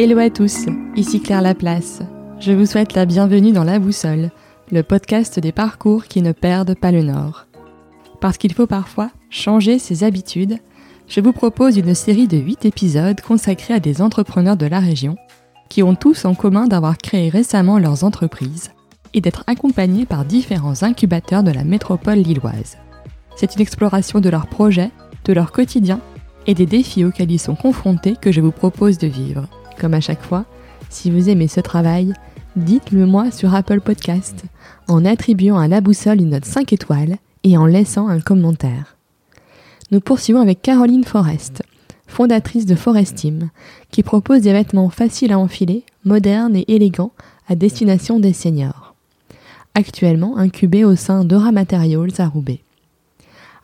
Hello à tous, ici Claire Laplace. Je vous souhaite la bienvenue dans La Boussole, le podcast des parcours qui ne perdent pas le nord. Parce qu'il faut parfois changer ses habitudes, je vous propose une série de 8 épisodes consacrés à des entrepreneurs de la région qui ont tous en commun d'avoir créé récemment leurs entreprises et d'être accompagnés par différents incubateurs de la métropole lilloise. C'est une exploration de leurs projets, de leur quotidien et des défis auxquels ils sont confrontés que je vous propose de vivre. Comme à chaque fois, si vous aimez ce travail, dites-le moi sur Apple Podcast en attribuant à la boussole une note 5 étoiles et en laissant un commentaire. Nous poursuivons avec Caroline Forest, fondatrice de Forestime, qui propose des vêtements faciles à enfiler, modernes et élégants à destination des seniors. Actuellement incubée au sein d'Aura Materials à Roubaix.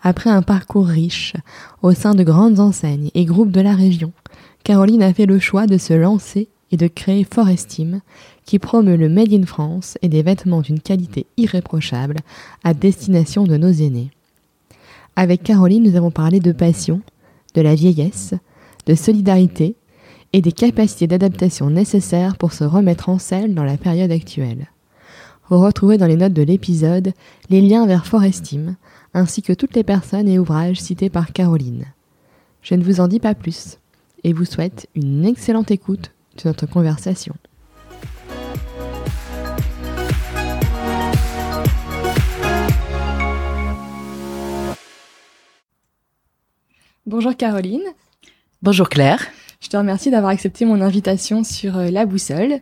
Après un parcours riche au sein de grandes enseignes et groupes de la région, Caroline a fait le choix de se lancer et de créer Forestime, qui promeut le Made in France et des vêtements d'une qualité irréprochable à destination de nos aînés. Avec Caroline, nous avons parlé de passion, de la vieillesse, de solidarité et des capacités d'adaptation nécessaires pour se remettre en selle dans la période actuelle. Vous retrouvez dans les notes de l'épisode les liens vers Forestime, ainsi que toutes les personnes et ouvrages cités par Caroline. Je ne vous en dis pas plus et vous souhaite une excellente écoute de notre conversation. Bonjour Caroline. Bonjour Claire. Je te remercie d'avoir accepté mon invitation sur euh, La Boussole.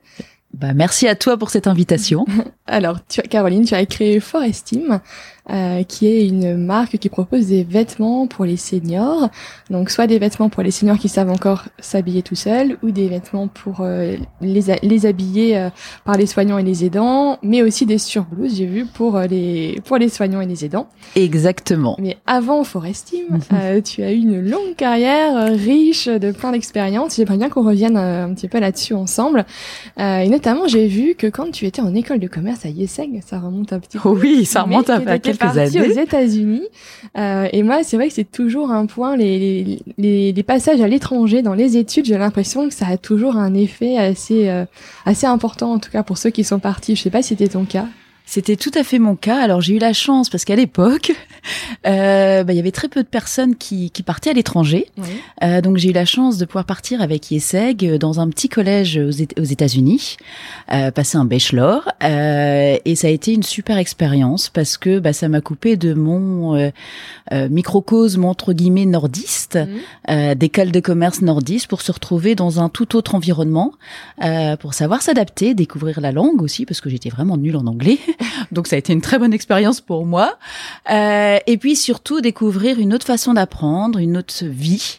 Bah, merci à toi pour cette invitation. Alors, tu, Caroline, tu as créé Forestime, euh, qui est une marque qui propose des vêtements pour les seniors. Donc, soit des vêtements pour les seniors qui savent encore s'habiller tout seuls, ou des vêtements pour euh, les, les habiller euh, par les soignants et les aidants, mais aussi des surblouses, j'ai vu, pour les pour les soignants et les aidants. Exactement. Mais avant Forestime, mhm. tu as eu une longue carrière riche de plein d'expériences. J'aimerais bien qu'on revienne un petit peu là-dessus ensemble. et notamment, j'ai vu que quand tu étais en école de commerce à Yeseg, ça remonte un petit peu. oui, ça remonte à, à quelques années. aux États-Unis. Euh, et moi, c'est vrai que c'est toujours un point, les, les, les passages à l'étranger dans les études, j'ai l'impression que ça a toujours un effet assez, euh, assez important, en tout cas pour ceux qui sont partis. Je sais pas si c'était ton cas. C'était tout à fait mon cas. Alors j'ai eu la chance parce qu'à l'époque, euh, bah, il y avait très peu de personnes qui, qui partaient à l'étranger. Euh, donc j'ai eu la chance de pouvoir partir avec Yeseg dans un petit collège aux, aux États-Unis, euh, passer un bachelor. Euh, et ça a été une super expérience parce que bah, ça m'a coupé de mon euh, euh, microcosme entre guillemets nordiste, mmh. d'école de commerce nordiste, pour se retrouver dans un tout autre environnement, pour savoir s'adapter, découvrir la langue aussi parce que j'étais vraiment nulle en anglais. Donc ça a été une très bonne expérience pour moi. Euh, et puis surtout découvrir une autre façon d'apprendre, une autre vie,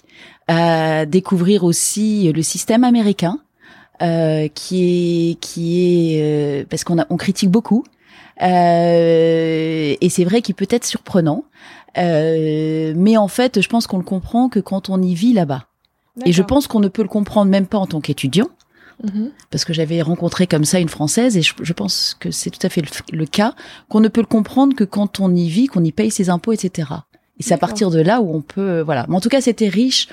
euh, découvrir aussi le système américain. Euh, qui est qui est euh, parce qu'on a on critique beaucoup. Euh, et c'est vrai qu'il peut être surprenant. Euh, mais en fait je pense qu'on le comprend que quand on y vit là-bas. Et je pense qu'on ne peut le comprendre même pas en tant qu'étudiant Mhm. Parce que j'avais rencontré comme ça une Française et je, pense que c'est tout à fait le, cas, qu'on ne peut le comprendre que quand on y vit, qu'on y paye ses impôts, etc. Et c'est à partir de là où on peut, euh, voilà. Mais en tout cas, c'était riche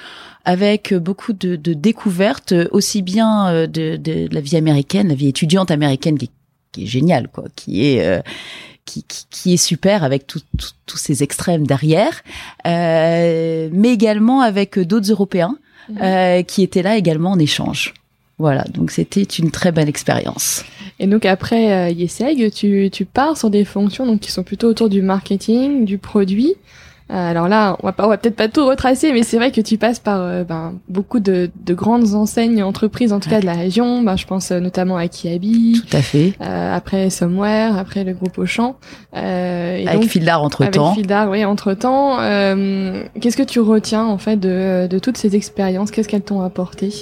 avec beaucoup de, de, découvertes, aussi bien euh, de, de, la vie américaine, la vie étudiante américaine qui, qui est géniale, quoi, qui est euh, qui, qui, qui, est super avec tous ces extrêmes derrière, euh, mais également avec d'autres Européens mhm. euh, qui étaient là également en échange. Voilà, donc c'était une très belle expérience. Et donc après euh, Yeseg, tu, tu pars sur des fonctions donc qui sont plutôt autour du marketing, du produit. Euh, alors là, on va, pas, on va peut-être pas tout retracer, mais c'est vrai que tu passes par euh, ben, beaucoup de, de, grandes enseignes, entreprises, en tout cas de la région. Ben, je pense euh, notamment à Kiabi. Tout à fait. après Somewhere, après le groupe Auchan. Euh, avec Fildar entre temps. Avec Fildar, oui, entre temps. Qu'est-ce que tu retiens en fait de, de toutes ces expériences? Qu'est-ce qu'elles t'ont apporté?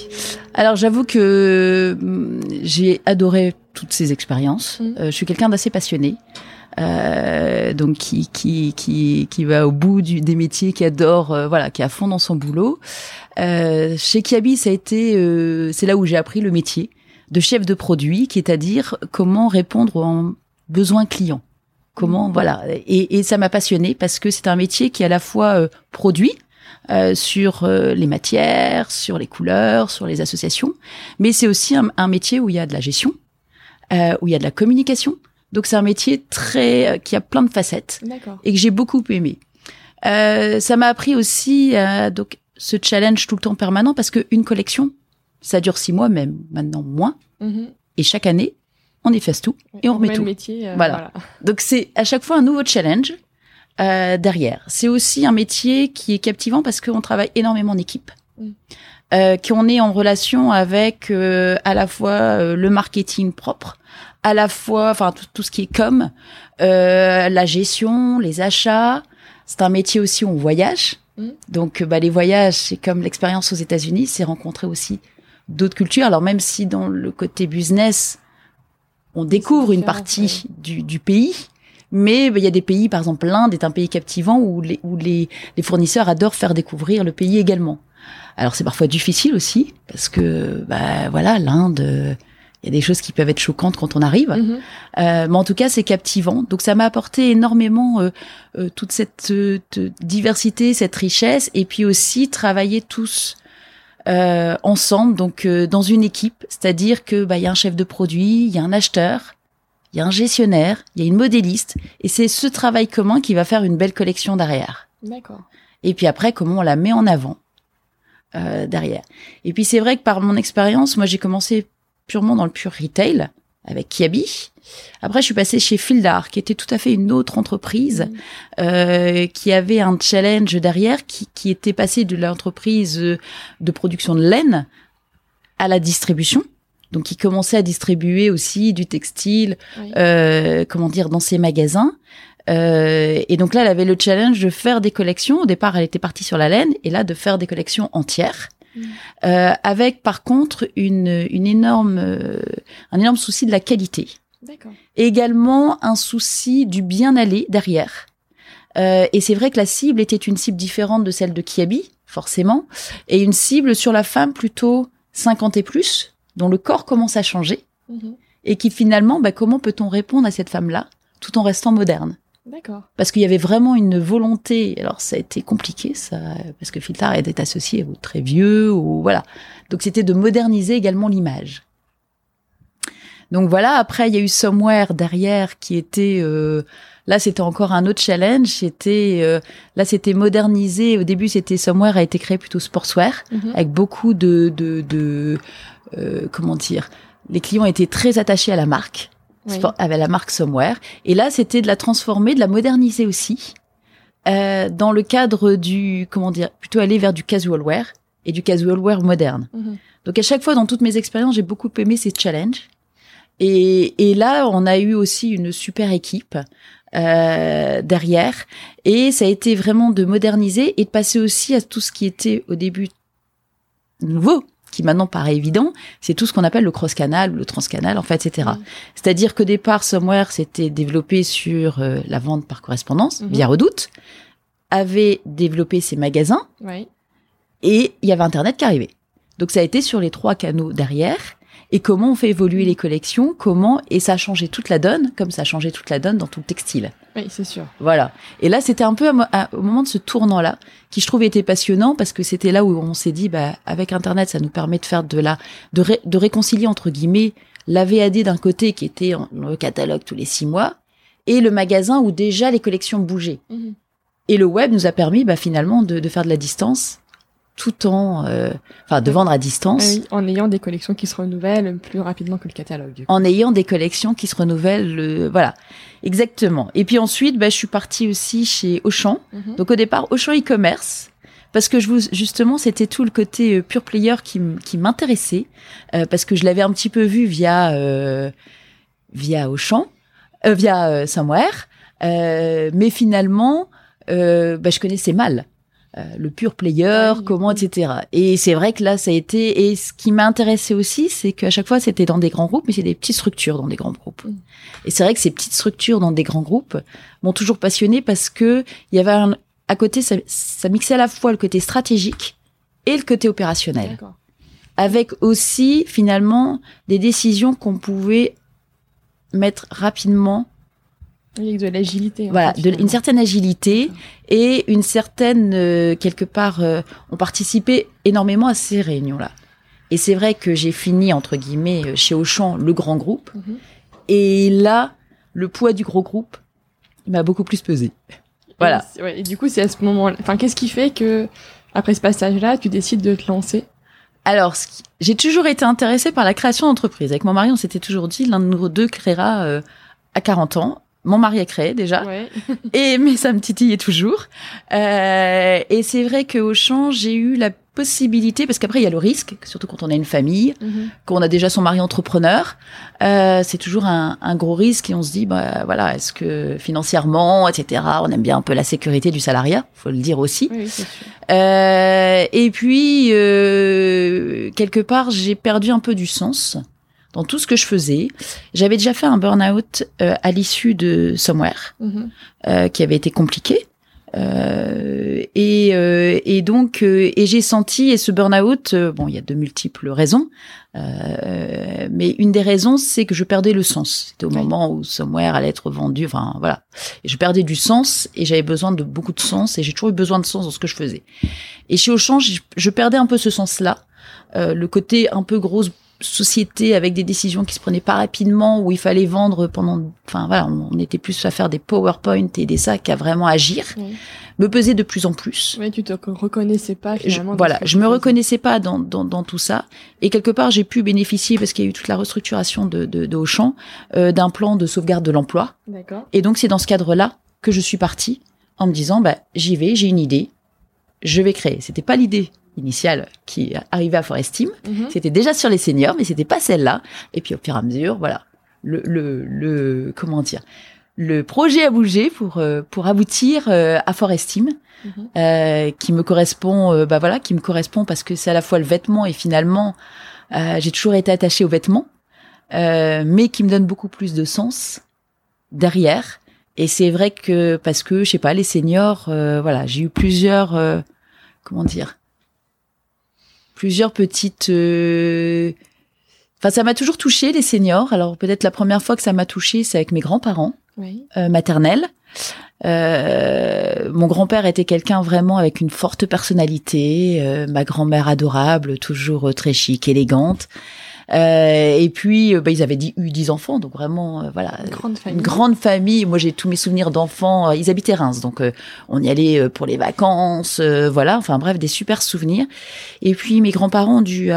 Alors j'avoue que mm, j'ai adoré toutes ces expériences. Mmh. je suis quelqu'un d'assez passionné. Euh, donc qui, qui, qui, qui va au bout du, des métiers, qui adore, euh, voilà, qui est à fond dans son boulot. Euh, chez Kiabi, ça a été, euh, c'est là où j'ai appris le métier de chef de produit, qui est à dire comment répondre aux besoins clients. Comment, mmh. voilà. Et, et ça m'a passionné parce que c'est un métier qui est à la fois produit, euh, sur euh, les matières, sur les couleurs, sur les associations. Mais c'est aussi un, un, métier où il y a de la gestion, euh, où il y a de la communication. Donc c'est un métier très euh, qui a plein de facettes et que j'ai beaucoup aimé. ça m'a appris aussi donc ce challenge tout le temps permanent parce qu'une collection, ça dure six mois, même maintenant moins. Mm-hmm. Et chaque année, on efface tout et on remet tout. Métier, voilà. Donc c'est à chaque fois un nouveau challenge euh, derrière. C'est aussi un métier qui est captivant parce qu'on travaille énormément en équipe. Mm. Euh, qu'on est en relation avec euh, à la fois euh, le marketing propre, à la fois, enfin tout, ce qui est com, euh, la gestion, les achats. C'est un métier aussi où on voyage. Mm. Donc, bah, les voyages, c'est comme l'expérience aux États-Unis, c'est rencontrer aussi d'autres cultures. Alors même si dans le côté business, on découvre une partie du, du, pays, mais bah, il y a des pays, par exemple l'Inde est un pays captivant où les, où les, les fournisseurs adorent faire découvrir le pays également. Alors c'est parfois difficile aussi parce que bah voilà l'Inde, il y a des choses qui peuvent être choquantes quand on arrive, mm-hmm. euh, mais en tout cas c'est captivant. Donc ça m'a apporté énormément euh, euh, toute cette diversité, cette richesse, et puis aussi travailler tous ensemble, donc dans une équipe, c'est-à-dire que bah il y a un chef de produit, il y a un acheteur, il y a un gestionnaire, il y a une modéliste, et c'est ce travail commun qui va faire une belle collection derrière. D'accord. Et puis après, comment on la met en avant euh, derrière. Et puis c'est vrai que par mon expérience, moi j'ai commencé purement dans le pur retail avec Kiabi. Après, je suis passée chez Fildar, qui était tout à fait une autre entreprise, mmh. euh, qui avait un challenge derrière, qui, qui était passé de l'entreprise de production de laine à la distribution. Donc, il commençait à distribuer aussi du textile, euh, comment dire, dans ses magasins. Euh, et donc là, elle avait le challenge de faire des collections. Au départ, elle était partie sur la laine, et là, de faire des collections entières. Euh, avec par contre une, une énorme, euh, un énorme souci de la qualité. Et également un souci du bien aller derrière. Euh, et c'est vrai que la cible était une cible différente de celle de Kiabi, forcément, et une cible sur la femme plutôt 50 et plus, dont le corps commence à changer, mhm. et qui finalement, bah, comment peut-on répondre à cette femme-là tout en restant moderne? D'accord. Parce qu'il y avait vraiment une volonté. Alors ça a été compliqué, ça, parce que Filtar était associé au très vieux, ou voilà. Donc c'était de moderniser également l'image. Donc voilà. Après, il y a eu Somewhere derrière qui était euh, là, c'était encore un autre challenge. C'était euh, là, c'était modernisé. Au début, c'était Somewhere a été créé plutôt sportswear mhm. avec beaucoup de, de, de euh, comment dire, les clients étaient très attachés à la marque, avec la marque Somewhere. Et là, c'était de la transformer, de la moderniser aussi, euh, dans le cadre du, comment dire, plutôt aller vers du casual wear et du casual wear moderne. Mhm. Donc à chaque fois, dans toutes mes expériences, j'ai beaucoup aimé ces challenges. Et, et là, on a eu aussi une super équipe euh, derrière. Et ça a été vraiment de moderniser et de passer aussi à tout ce qui était au début nouveau, qui maintenant paraît évident, c'est tout ce qu'on appelle le cross-canal, le trans-canal, en fait, etc. C'est-à-dire qu'au départ, Somewhere s'était développé sur euh, la vente par correspondance, mhm. via Redoute, avait développé ses magasins, et il y avait Internet qui arrivait. Donc ça a été sur les trois canaux derrière, et comment on fait évoluer les collections, comment, et ça a changé toute la donne, comme ça a changé toute la donne dans tout le textile. Oui, c'est sûr. Voilà. Et là, c'était un peu au moment de ce tournant-là, qui je trouvais était passionnant, parce que c'était là où on s'est dit, bah, avec Internet, ça nous permet de faire de la, de, de réconcilier, entre guillemets, la VAD d'un côté, qui était dans le catalogue tous les six mois, et le magasin où déjà les collections bougeaient. Mhm. Et le web nous a permis, bah, finalement, de, de faire de la distance tout en, euh, enfin, de vendre à distance. en ayant des collections qui se renouvellent plus rapidement que le catalogue. En ayant des collections qui se renouvellent, voilà, exactement. Et puis ensuite, bah, je suis partie aussi chez Auchan. Mhm. Donc au départ, Auchan e-commerce. Parce que je vous, justement, c'était tout le côté euh, pure player qui, qui m'intéressait, euh, parce que je l'avais un petit peu vu via via Auchan, via Somewhere, mais finalement, bah, je connaissais mal. Euh, le pur player, comment, etc. Et c'est vrai que là, ça a été. Et ce qui m'a intéressé aussi, c'est qu'à chaque fois, c'était dans des grands groupes, mais c'est des petites structures dans des grands groupes. Et c'est vrai que ces petites structures dans des grands groupes m'ont toujours passionné parce que il y avait un, à côté, ça, ça mixait à la fois le côté stratégique et le côté opérationnel, avec aussi finalement des décisions qu'on pouvait mettre rapidement avec de l'agilité. Voilà, de, une certaine agilité et une certaine quelque part. on participait énormément à ces réunions-là. Et c'est vrai que j'ai fini entre guillemets chez Auchan le grand groupe. Mhm. Et là, le poids du gros groupe m'a beaucoup plus pesé. Voilà. Et, du coup, c'est à ce moment-là. Enfin, qu'est-ce qui fait que après ce passage-là, tu décides de te lancer? Alors, j'ai toujours été intéressée par la création d'entreprise. Avec mon mari, on s'était toujours dit, l'un de nous deux créera euh, à 40 ans. Mon mari a créé déjà, ouais. et mais ça me titillait toujours. Euh, et c'est vrai qu'au champ, j'ai eu la possibilité, parce qu'après il y a le risque, surtout quand on a une famille, mhm. qu'on a déjà son mari entrepreneur, euh, c'est toujours un, un, gros risque et on se dit, bah voilà, est-ce que financièrement, etc. On aime bien un peu la sécurité du salariat, faut le dire aussi. Oui, sûr. Euh, et puis euh, quelque part, j'ai perdu un peu du sens dans tout ce que je faisais. J'avais déjà fait un burn-out euh, à l'issue de Somewhere, mhm. euh, qui avait été compliqué. Euh, et, euh, et, donc, euh, et j'ai senti, et ce burn-out, bon, il y a de multiples raisons, mais une des raisons, c'est que je perdais le sens. C'était au moment où Somewhere allait être vendu, enfin voilà. Et je perdais du sens, et j'avais besoin de beaucoup de sens, et j'ai toujours eu besoin de sens dans ce que je faisais. Et chez Auchan, je, je perdais un peu ce sens-là, le côté un peu grosse société avec des décisions qui se prenaient pas rapidement où il fallait vendre pendant enfin voilà on était plus à faire des PowerPoint et des sacs qu'à vraiment agir me pesait de plus en plus. Oui tu te reconnaissais pas finalement je, voilà je me reconnaissais pas dans, dans, dans, tout ça. Et quelque part j'ai pu bénéficier parce qu'il y a eu toute la restructuration de, de, de Auchan euh, d'un plan de sauvegarde de l'emploi. Et donc c'est dans ce cadre là que je suis partie en me disant bah j'y vais j'ai une idée je vais créer. C'était pas l'idée initiale qui arrivait à Forestim. Mhm. C'était déjà sur les seniors, mais c'était pas celle-là. Et puis au fur et à mesure, voilà, le, le, le comment dire, le projet a bougé pour euh, pour aboutir euh, à Forestim, mhm. euh, qui me correspond, euh, bah voilà, qui me correspond parce que c'est à la fois le vêtement et finalement j'ai toujours été attachée au vêtement, mais qui me donne beaucoup plus de sens derrière. Et c'est vrai que parce que je sais pas les seniors, voilà, j'ai eu plusieurs comment dire plusieurs petites. Euh, enfin, ça m'a toujours touché les seniors. Alors peut-être la première fois que ça m'a touché, c'est avec mes grands-parents euh, maternels. Euh, mon grand-père était quelqu'un vraiment avec une forte personnalité, ma grand-mère adorable, toujours très chic, élégante. Euh, et puis, euh, bah, ils avaient dit, eu dix enfants, donc vraiment, euh, voilà, une grande famille. Une grande famille. Moi, j'ai tous mes souvenirs d'enfants. Ils habitaient Reims, donc on y allait pour les vacances, voilà. Enfin bref, des super souvenirs. Et puis, mes grands-parents ont dû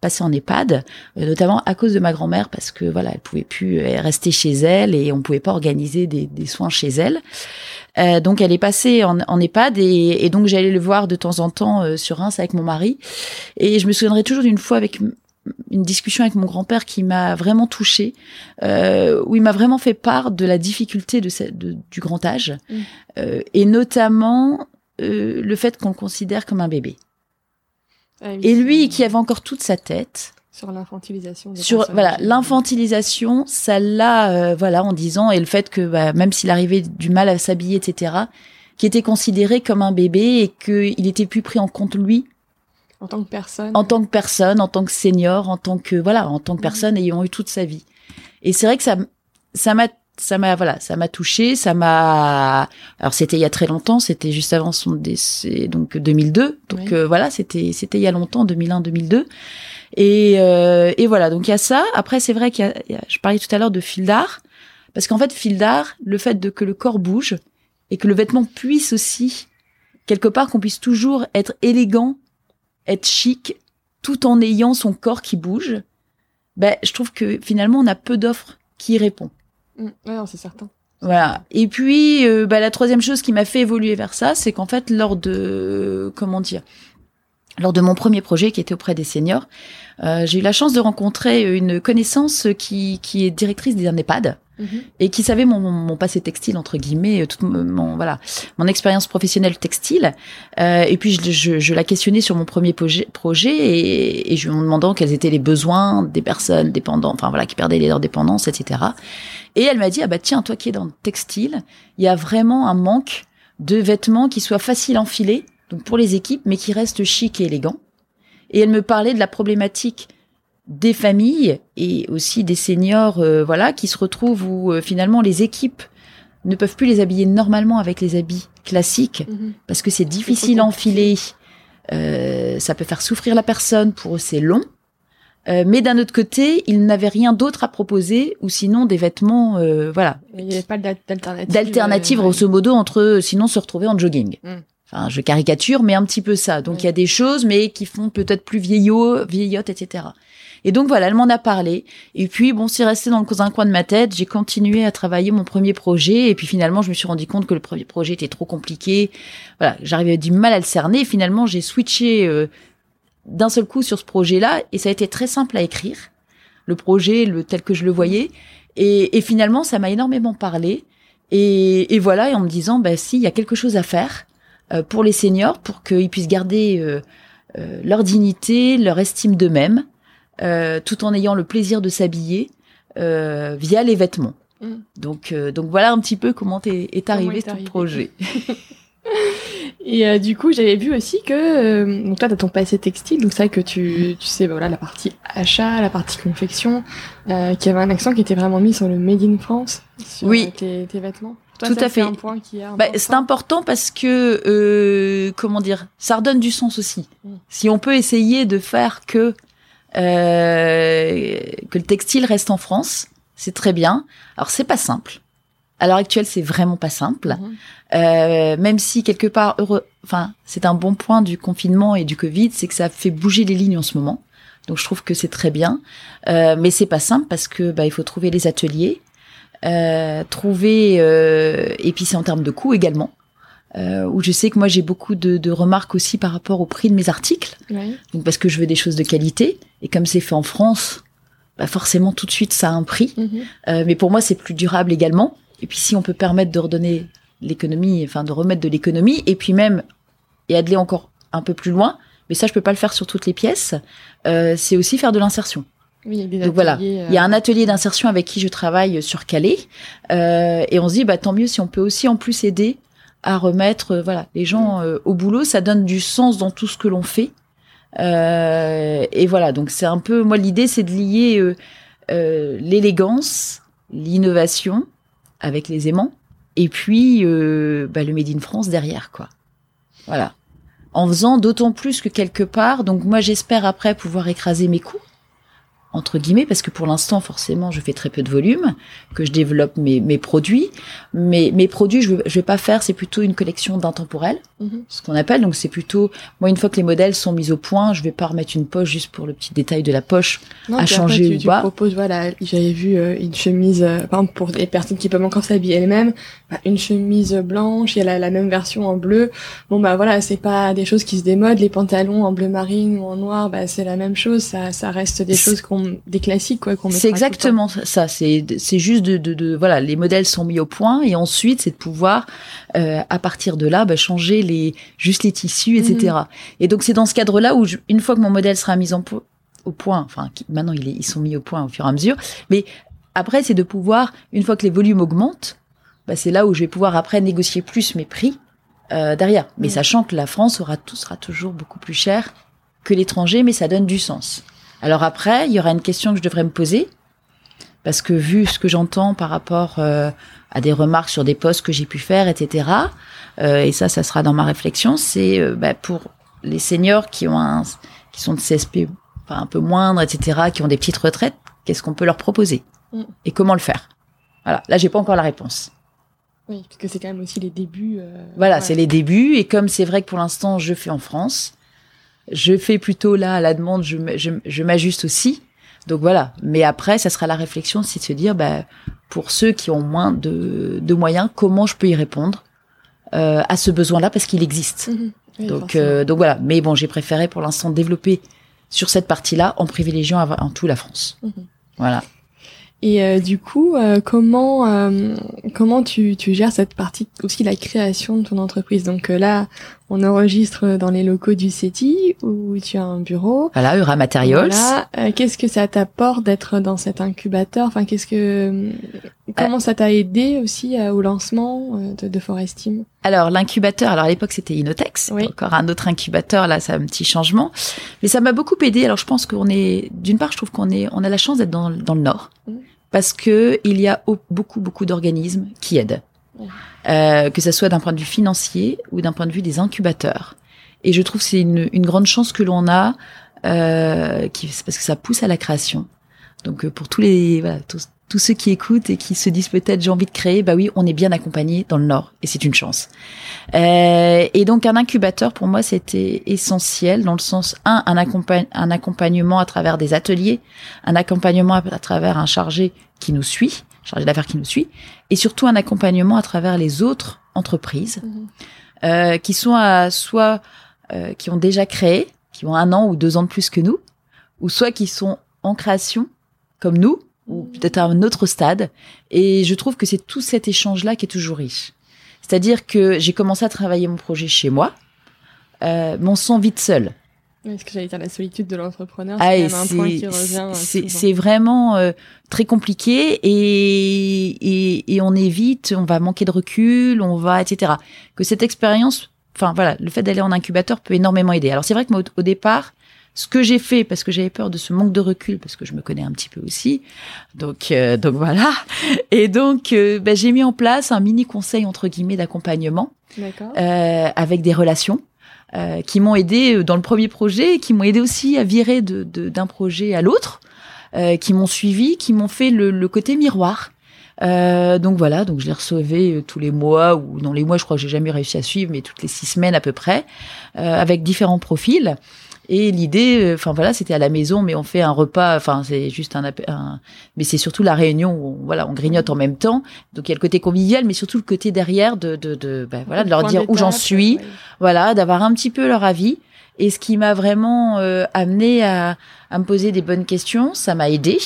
passer en EHPAD, notamment à cause de ma grand-mère, parce que voilà, elle pouvait plus rester chez elle et on pouvait pas organiser des, des soins chez elle. Euh, donc elle est passée en, en EHPAD et, et donc j'allais le voir de temps en temps sur Reims avec mon mari. Et je me souviendrai toujours d'une fois avec une discussion avec mon grand-père qui m'a vraiment touchée, euh, où il m'a vraiment fait part de la difficulté de, de du grand âge, mm. euh, et notamment euh, le fait qu'on le considère comme un bébé. Ah et lui, qui avait encore toute sa tête sur l'infantilisation. Sur voilà l'infantilisation, ça l'a euh, voilà en disant et le fait que bah, même s'il arrivait du mal à s'habiller, etc., qui était considéré comme un bébé et qu'il était plus pris en compte lui en tant que personne. En tant que personne, en tant que senior, en tant que voilà, en tant que personne ayant eu toute sa vie. Et c'est vrai que ça, ça m'a, ça m'a voilà, ça m'a touché, ça m'a. Alors c'était il y a très longtemps, c'était juste avant son décès, donc 2002. Donc euh, voilà, c'était c'était il y a longtemps, 2001-2002. Et euh, et voilà, donc il y a ça. Après c'est vrai qu'il y, a, je parlais tout à l'heure de fil d'art, parce qu'en fait fil d'art, le fait de que le corps bouge et que le vêtement puisse aussi quelque part qu'on puisse toujours être élégant être chic tout en ayant son corps qui bouge, ben, je trouve que finalement, on a peu d'offres qui y répondent. Mmh, c'est certain. Voilà. Et puis, euh, bah, la troisième chose qui m'a fait évoluer vers ça, c'est qu'en fait, lors de, comment dire, lors de mon premier projet qui était auprès des seniors, euh, j'ai eu la chance de rencontrer une connaissance qui, qui est directrice des EHPAD. Mhm. et qui savait mon, mon, passé textile entre guillemets, euh, toute mon voilà mon expérience professionnelle textile. Euh, et puis je, je, je, la questionnais sur mon premier projet, projet et, et je lui demandant quels étaient les besoins des personnes dépendantes, enfin voilà qui perdaient leur dépendance, etc. Et elle m'a dit ah bah tiens toi qui es dans le textile, il y a vraiment un manque de vêtements qui soient faciles à enfiler donc pour les équipes, mais qui restent chic et élégants. Et elle me parlait de la problématique des familles et aussi des seniors, euh, voilà, qui se retrouvent où euh, finalement les équipes ne peuvent plus les habiller normalement avec les habits classiques Mhm. parce que c'est difficile à enfiler. Euh, ça peut faire souffrir la personne. Pour eux, c'est long. Euh, mais d'un autre côté, ils n'avaient rien d'autre à proposer ou sinon des vêtements, euh, voilà, Il n'y avait pas d'al- d'alternative. d'alternative euh, grosso modo entre eux, sinon se retrouver en jogging. Mm. Enfin, je caricature, mais un petit peu ça. Donc Mm. il y a des choses, mais qui font peut-être plus vieillot, vieillotte, etc. Et donc voilà, elle m'en a parlé. Et puis bon, c'est resté dans un coin de ma tête. J'ai continué à travailler mon premier projet. Et puis finalement, je me suis rendu compte que le premier projet était trop compliqué. Voilà, j'arrivais du mal à le cerner. Et finalement, j'ai switché euh, d'un seul coup sur ce projet-là. Et ça a été très simple à écrire. Le projet, le tel que je le voyais. Et, et finalement, ça m'a énormément parlé. Et, et voilà, et en me disant, bah si, il y a quelque chose à faire euh, pour les seniors, pour qu'ils puissent garder euh, euh, leur dignité, leur estime d'eux-mêmes, tout en ayant le plaisir de s'habiller euh, via les vêtements. Mm. Donc, euh, donc voilà un petit peu comment est, est Comment arrivé est ce arrivé. projet. Et euh, du coup, j'avais vu aussi que euh, donc toi, t'as ton passé textile, donc c'est vrai que tu, tu sais, bah, voilà, la partie achat, la partie confection, euh, qui avait un accent qui était vraiment mis sur le made in France, sur Oui. euh, tes, tes vêtements. Toi, Tout ça, à fait. un point qui est Bah, important. c'est important parce que euh, comment dire, ça redonne du sens aussi. Mm. Si on peut essayer de faire que euh, que le textile reste en France, c'est très bien. Alors c'est pas simple. À l'heure actuelle, c'est vraiment pas simple. Mhm. Euh, même si quelque part, heureux, enfin, c'est un bon point du confinement et du Covid, c'est que ça fait bouger les lignes en ce moment. Donc je trouve que c'est très bien, euh, mais c'est pas simple parce que bah, il faut trouver les ateliers, euh, trouver euh, et puis c'est en termes de coûts également. Euh, où je sais que moi j'ai beaucoup de, de remarques aussi par rapport au prix de mes articles, Ouais. donc parce que je veux des choses de qualité et comme c'est fait en France, bah forcément tout de suite ça a un prix. Mhm. Euh, mais pour moi, c'est plus durable également. Et puis, si on peut permettre de redonner l'économie, enfin, de remettre de l'économie, et puis même, et aller encore un peu plus loin, mais ça, je peux pas le faire sur toutes les pièces, euh, c'est aussi faire de l'insertion. Oui, il y a des Donc voilà, euh, Il y a un atelier d'insertion avec qui je travaille sur Calais, euh, et on se dit, bah, tant mieux si on peut aussi en plus aider à remettre, euh, voilà, les gens euh, au boulot. Ça donne du sens dans tout ce que l'on fait. Euh, et voilà, donc c'est un peu, moi, l'idée, c'est de lier l'élégance, l'innovation avec les aimants, et puis bah, le Made in France derrière, quoi. Voilà. En faisant d'autant plus que quelque part, donc moi j'espère après pouvoir écraser mes coûts, entre guillemets, parce que pour l'instant, forcément, je fais très peu de volume, que je développe mes, mes produits. Mais mes produits, je, je vais pas faire, c'est plutôt une collection d'intemporels, mhm. ce qu'on appelle. Donc c'est plutôt, moi, une fois que les modèles sont mis au point, je vais pas remettre une poche juste pour le petit détail de la poche. Non, à puis après, changer tu, ou tu pas. proposes, voilà, j'avais vu euh, une chemise, euh, par exemple, pour les personnes qui peuvent encore s'habiller elles-mêmes, une chemise blanche, il y a la, la même version en bleu. Bon, bah voilà, c'est pas des choses qui se démodent. Les pantalons en bleu marine ou en noir, bah c'est la même chose. Ça, ça reste des choses qu'on, des classiques, quoi, qu'on C'est exactement ça. C'est c'est juste de, de, de- voilà, les modèles sont mis au point et ensuite c'est de pouvoir euh, à partir de là bah, changer les juste les tissus, etc. Et donc c'est dans ce cadre-là où je- une fois que mon modèle sera mis en au point, enfin maintenant ils sont mis au point au fur et à mesure, mais après c'est de pouvoir une fois que les volumes augmentent, bah, c'est là où je vais pouvoir après négocier plus mes prix euh, derrière. Mais Mm. sachant que la France aura tout sera toujours beaucoup plus cher que l'étranger, mais ça donne du sens. Alors après, il y aura une question que je devrais me poser, parce que vu ce que j'entends par rapport euh, à des remarques sur des posts que j'ai pu faire, etc., euh, et ça, ça sera dans ma réflexion, c'est euh, bah, pour les seniors qui ont un, qui sont de CSP enfin, un peu moindre, etc., qui ont des petites retraites, qu'est-ce qu'on peut leur proposer Mm. et comment le faire? Voilà, là, j'ai pas encore la réponse. Oui, parce que c'est quand même aussi les débuts. euh, Voilà, ouais. c'est les débuts. Et comme c'est vrai que pour l'instant, je fais en France, je fais plutôt là à la demande, je, m- je, je m'ajuste aussi. Donc voilà. Mais après, ça sera la réflexion, c'est de se dire, bah, pour ceux qui ont moins de, de moyens, comment je peux y répondre euh, à ce besoin-là parce qu'il existe. Mhm. Oui, donc, euh, donc voilà. Mais bon, j'ai préféré pour l'instant développer sur cette partie-là en privilégiant avant tout la France. Mhm. Voilà. Et euh, du coup, euh, comment euh, comment tu, tu gères cette partie aussi la création de ton entreprise? Donc euh, là, on enregistre dans les locaux du CETI où tu as un bureau. Voilà, Ura Materials. Voilà. Euh, qu'est-ce que ça t'apporte d'être dans cet incubateur? Enfin, qu'est-ce que comment ça t'a aidé aussi euh, au lancement euh, de, de Forestime? Alors l'incubateur, alors à l'époque c'était Inotex, Oui. encore un autre incubateur, là c'est un petit changement, mais ça m'a beaucoup aidé. Alors je pense qu'on est, d'une part je trouve qu'on est, on a la chance d'être dans, dans le Nord, Mm. Parce que il y a au- beaucoup beaucoup d'organismes qui aident. euh, que ce soit d'un point de vue financier ou d'un point de vue des incubateurs. Et je trouve que c'est une, une, grande chance que l'on a, euh, qui, parce que ça pousse à la création. Donc euh, pour tous les voilà, tous, tous ceux qui écoutent et qui se disent peut-être j'ai envie de créer, bah oui, on est bien accompagné dans le Nord et c'est une chance. Euh, et donc un incubateur pour moi c'était essentiel dans le sens un un, un accompagnement à travers des ateliers, un accompagnement à, travers un chargé qui nous suit, chargé d'affaires qui nous suit, et surtout un accompagnement à travers les autres entreprises mhm. euh, qui sont à soit euh, qui ont déjà créé, qui ont un an ou deux ans de plus que nous, ou soit qui sont en création comme nous ou peut-être à un autre stade. Et je trouve que c'est tout cet échange-là qui est toujours riche. C'est-à-dire que j'ai commencé à travailler mon projet chez moi, euh, mais on se sent vite seul. Oui, ce que j'allais dire, la solitude de l'entrepreneur, c'est ah. Euh, c'est vraiment euh, très compliqué et, et, et on évite, on va manquer de recul, on va, etc. Que cette expérience, enfin voilà, le fait d'aller en incubateur peut énormément aider. Alors c'est vrai que moi, au départ, ce que j'ai fait parce que j'avais peur de ce manque de recul parce que je me connais un petit peu aussi. Donc euh, donc voilà. Et donc euh, ben, j'ai mis en place un mini conseil entre guillemets d'accompagnement euh, avec des relations euh, qui m'ont aidé dans le premier projet qui m'ont aidé aussi à virer de d'un projet à l'autre qui m'ont suivi qui m'ont fait le, le, côté miroir. Donc voilà, donc je les recevais tous les mois ou dans les mois, je crois que j'ai jamais réussi à suivre, mais toutes les six semaines à peu près, avec différents profils. Et l'idée, euh, enfin voilà, c'était à la maison, mais on fait un repas. Enfin, c'est juste un, un mais c'est surtout la réunion où on, voilà, on grignote en même temps. Donc il y a le côté convivial, mais surtout le côté derrière de, de, de ben, voilà, de leur dire où j'en suis, voilà, d'avoir un petit peu leur avis. Et ce qui m'a vraiment euh, amené à, à me poser des bonnes questions, ça m'a aidé.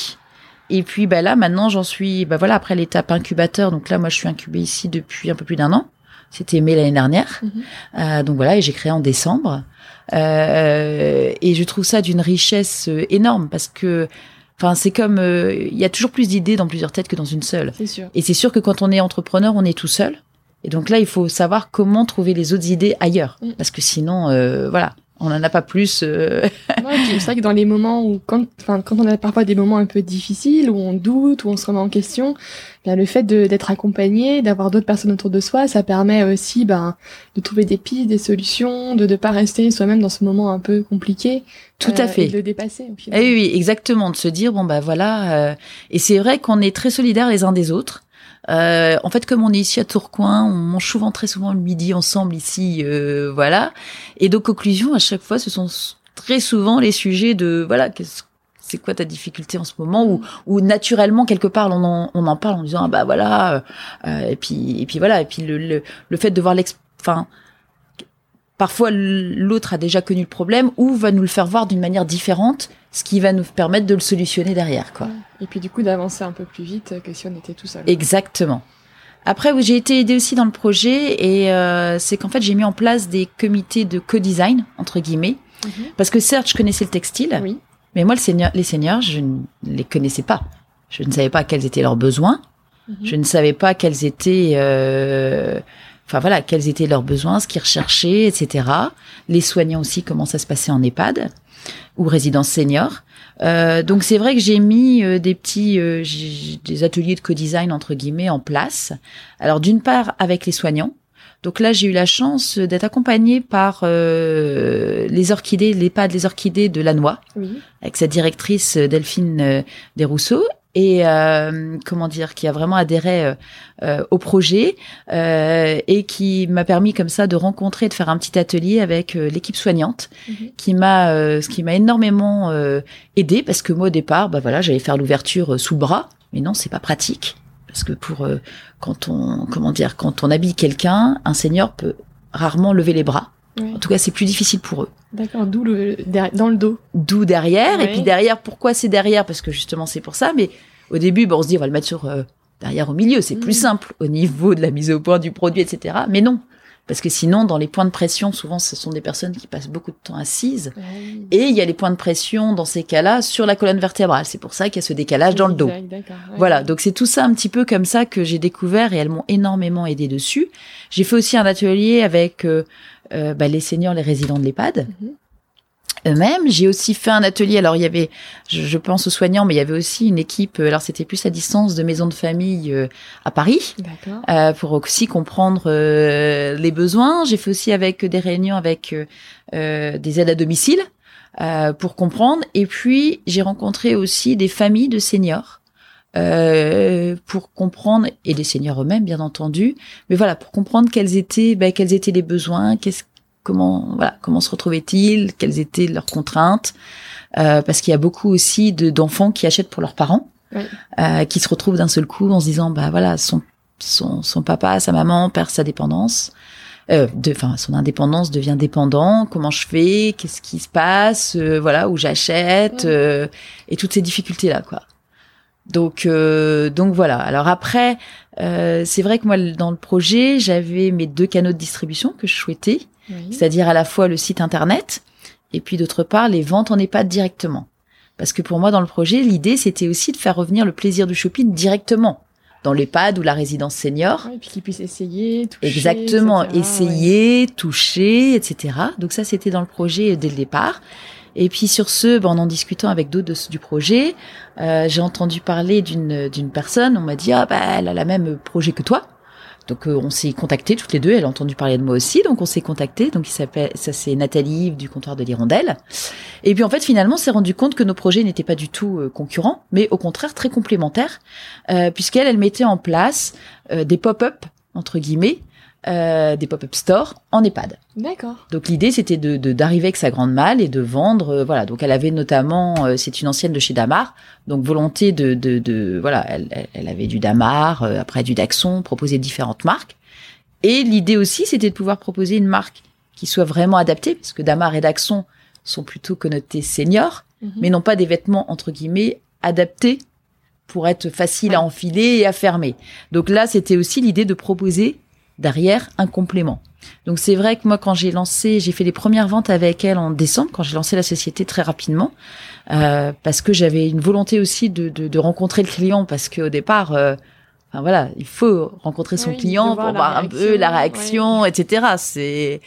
Et puis ben là, maintenant, j'en suis, ben voilà, après l'étape incubateur. Donc là, moi, je suis incubée ici depuis un peu plus d'un an. C'était mai l'année dernière. Mhm. Euh, donc voilà, et j'ai créé en décembre. Euh, et je trouve ça d'une richesse euh, énorme parce que Enfin, c'est comme euh, il y a toujours plus d'idées dans plusieurs têtes que dans une seule. Sûr. Et c'est sûr que quand on est entrepreneur, on est tout seul. Et donc là, il faut savoir comment trouver les autres idées ailleurs, mm. parce que sinon, euh, voilà, on n'en a pas plus. Euh... c'est vrai que dans les moments où, quand, enfin, quand on a parfois des moments un peu difficiles, où on doute, où on se remet en question, bien, le fait d'être accompagné, d'avoir d'autres personnes autour de soi, ça permet aussi ben, de trouver des pistes, des solutions, de ne pas rester soi-même dans ce moment un peu compliqué. Tout à euh, fait. Et de le dépasser. Au final. Eh oui, exactement. De se dire, bon, bah voilà. Euh, et c'est vrai qu'on est très solidaires les uns des autres. Euh, en fait, comme on est ici à Tourcoing, on mange souvent très souvent le midi ensemble ici, euh, voilà. Et donc, conclusion, à chaque fois, ce sont très souvent les sujets de, voilà, c'est quoi ta difficulté en ce moment ou, ou naturellement quelque part on en, on en parle en disant ah bah voilà euh, et puis et puis voilà et puis le, le, le fait de voir l'ex enfin parfois l'autre a déjà connu le problème ou va nous le faire voir d'une manière différente ce qui va nous permettre de le solutionner derrière quoi et puis du coup d'avancer un peu plus vite que si on était tout seul. Exactement. Après, j'ai été aidée aussi dans le projet et euh, c'est qu'en fait j'ai mis en place des comités de co-design entre guillemets mhm. parce que certes je connaissais le textile, oui. mais moi le seigneur, les seigneurs je ne les connaissais pas. Je ne savais pas quels étaient leurs besoins. Mhm. Je ne savais pas quels étaient, euh, enfin voilà, quels étaient leurs besoins, ce qu'ils recherchaient, etc. Les soignants aussi, comment ça se passait en EHPAD ou résidence senior. Euh, donc c'est vrai que j'ai mis euh, des petits euh, des ateliers de co-design entre guillemets en place. Alors d'une part avec les soignants. Donc là j'ai eu la chance d'être accompagnée par les orchidées, les pas des orchidées de Lannoy, oui. avec sa directrice Delphine Desrousseaux et euh, comment dire qui a vraiment adhéré euh, euh, au projet et qui m'a permis comme ça de rencontrer de faire un petit atelier avec l'équipe soignante mhm. qui m'a ce qui m'a énormément aidé parce que moi au départ bah voilà j'allais faire l'ouverture sous le bras mais non c'est pas pratique parce que pour quand on comment dire quand on habille quelqu'un un seigneur peut rarement lever les bras en tout cas, c'est plus difficile pour eux. D'accord, d'où le dans le dos. D'où derrière, et puis derrière, pourquoi c'est derrière? Parce que justement, c'est pour ça. Mais au début, bon, on se dit, on va le mettre sur euh, derrière au milieu, c'est plus mm. simple au niveau de la mise au point du produit, etc. Mais non, parce que sinon, dans les points de pression, souvent, ce sont des personnes qui passent beaucoup de temps assises. Et il y a les points de pression, dans ces cas-là, sur la colonne vertébrale. C'est pour ça qu'il y a ce décalage dans le dos. Voilà, donc c'est tout ça un petit peu comme ça que j'ai découvert et elles m'ont énormément aidé dessus. J'ai fait aussi un atelier avec euh, euh, bah, les seniors, les résidents de l'EHPAD. Mhm. eux-mêmes. J'ai aussi fait un atelier. Alors il y avait, je, pense aux soignants, mais il y avait aussi une équipe. Alors c'était plus à distance de maison de famille euh, à Paris, euh, pour aussi comprendre euh, les besoins. J'ai fait aussi avec des réunions avec des aides à domicile pour comprendre. Et puis j'ai rencontré aussi des familles de seniors. Pour comprendre et des seniors eux-mêmes bien entendu mais voilà pour comprendre quels étaient ben, quels étaient les besoins qu'est-ce comment voilà comment se retrouvaient-ils, quelles étaient leurs contraintes, euh, parce qu'il y a beaucoup aussi de d'enfants qui achètent pour leurs parents, euh, qui se retrouvent d'un seul coup en se disant bah voilà son son, son papa, sa maman perd sa dépendance. Euh, de, enfin, son indépendance devient dépendant. Comment je fais? Qu'est-ce qui se passe? Euh, Voilà, où j'achète? Euh, et toutes ces difficultés là, quoi. Donc, euh, donc voilà. Alors après, c'est vrai que moi, dans le projet, j'avais mes deux canaux de distribution que je souhaitais c'est-à-dire à la fois le site internet et puis d'autre part les ventes en EHPAD directement. Parce que pour moi dans le projet, l'idée c'était aussi de faire revenir le plaisir du shopping directement dans l'EHPAD ou la résidence senior. et puis qu'ils puissent essayer, toucher. Exactement, essayer, toucher, etc. Donc ça c'était dans le projet dès le départ. Et puis sur ce, ben, en en discutant avec d'autres du projet, euh, j'ai entendu parler d'une personne. On m'a dit ah bah elle a la même projet que toi. Donc euh, on s'est contacté toutes les deux. Elle a entendu parler de moi aussi, donc on s'est contacté. Donc il s'appelle, ça c'est Nathalie du comptoir de l'Hirondelle. Et puis en fait finalement, on s'est rendu compte que nos projets n'étaient pas du tout euh, concurrents, mais au contraire très complémentaires, euh, puisqu'elle elle mettait en place euh, des pop-up entre guillemets euh, des pop-up stores en EHPAD. D'accord. Donc l'idée c'était de d'arriver avec sa grande malle et de vendre euh, voilà. Donc elle avait notamment euh, c'est une ancienne de chez Damar. Donc volonté de de, de voilà, elle, elle, avait du Damar, après du Daxon, proposer différentes marques. Et l'idée aussi c'était de pouvoir proposer une marque qui soit vraiment adaptée parce que Damar et Daxon sont plutôt connotés seniors, mhm. mais non pas des vêtements entre guillemets adaptés pour être facile à enfiler et à fermer. Donc là, c'était aussi l'idée de proposer derrière un complément. Donc c'est vrai que moi quand j'ai lancé, j'ai fait les premières ventes avec elle en décembre quand j'ai lancé la société très rapidement euh, parce que j'avais une volonté aussi de, de, de, rencontrer le client parce qu'au départ, euh, enfin voilà, il faut rencontrer son client pour voir un peu la réaction, etc. C'est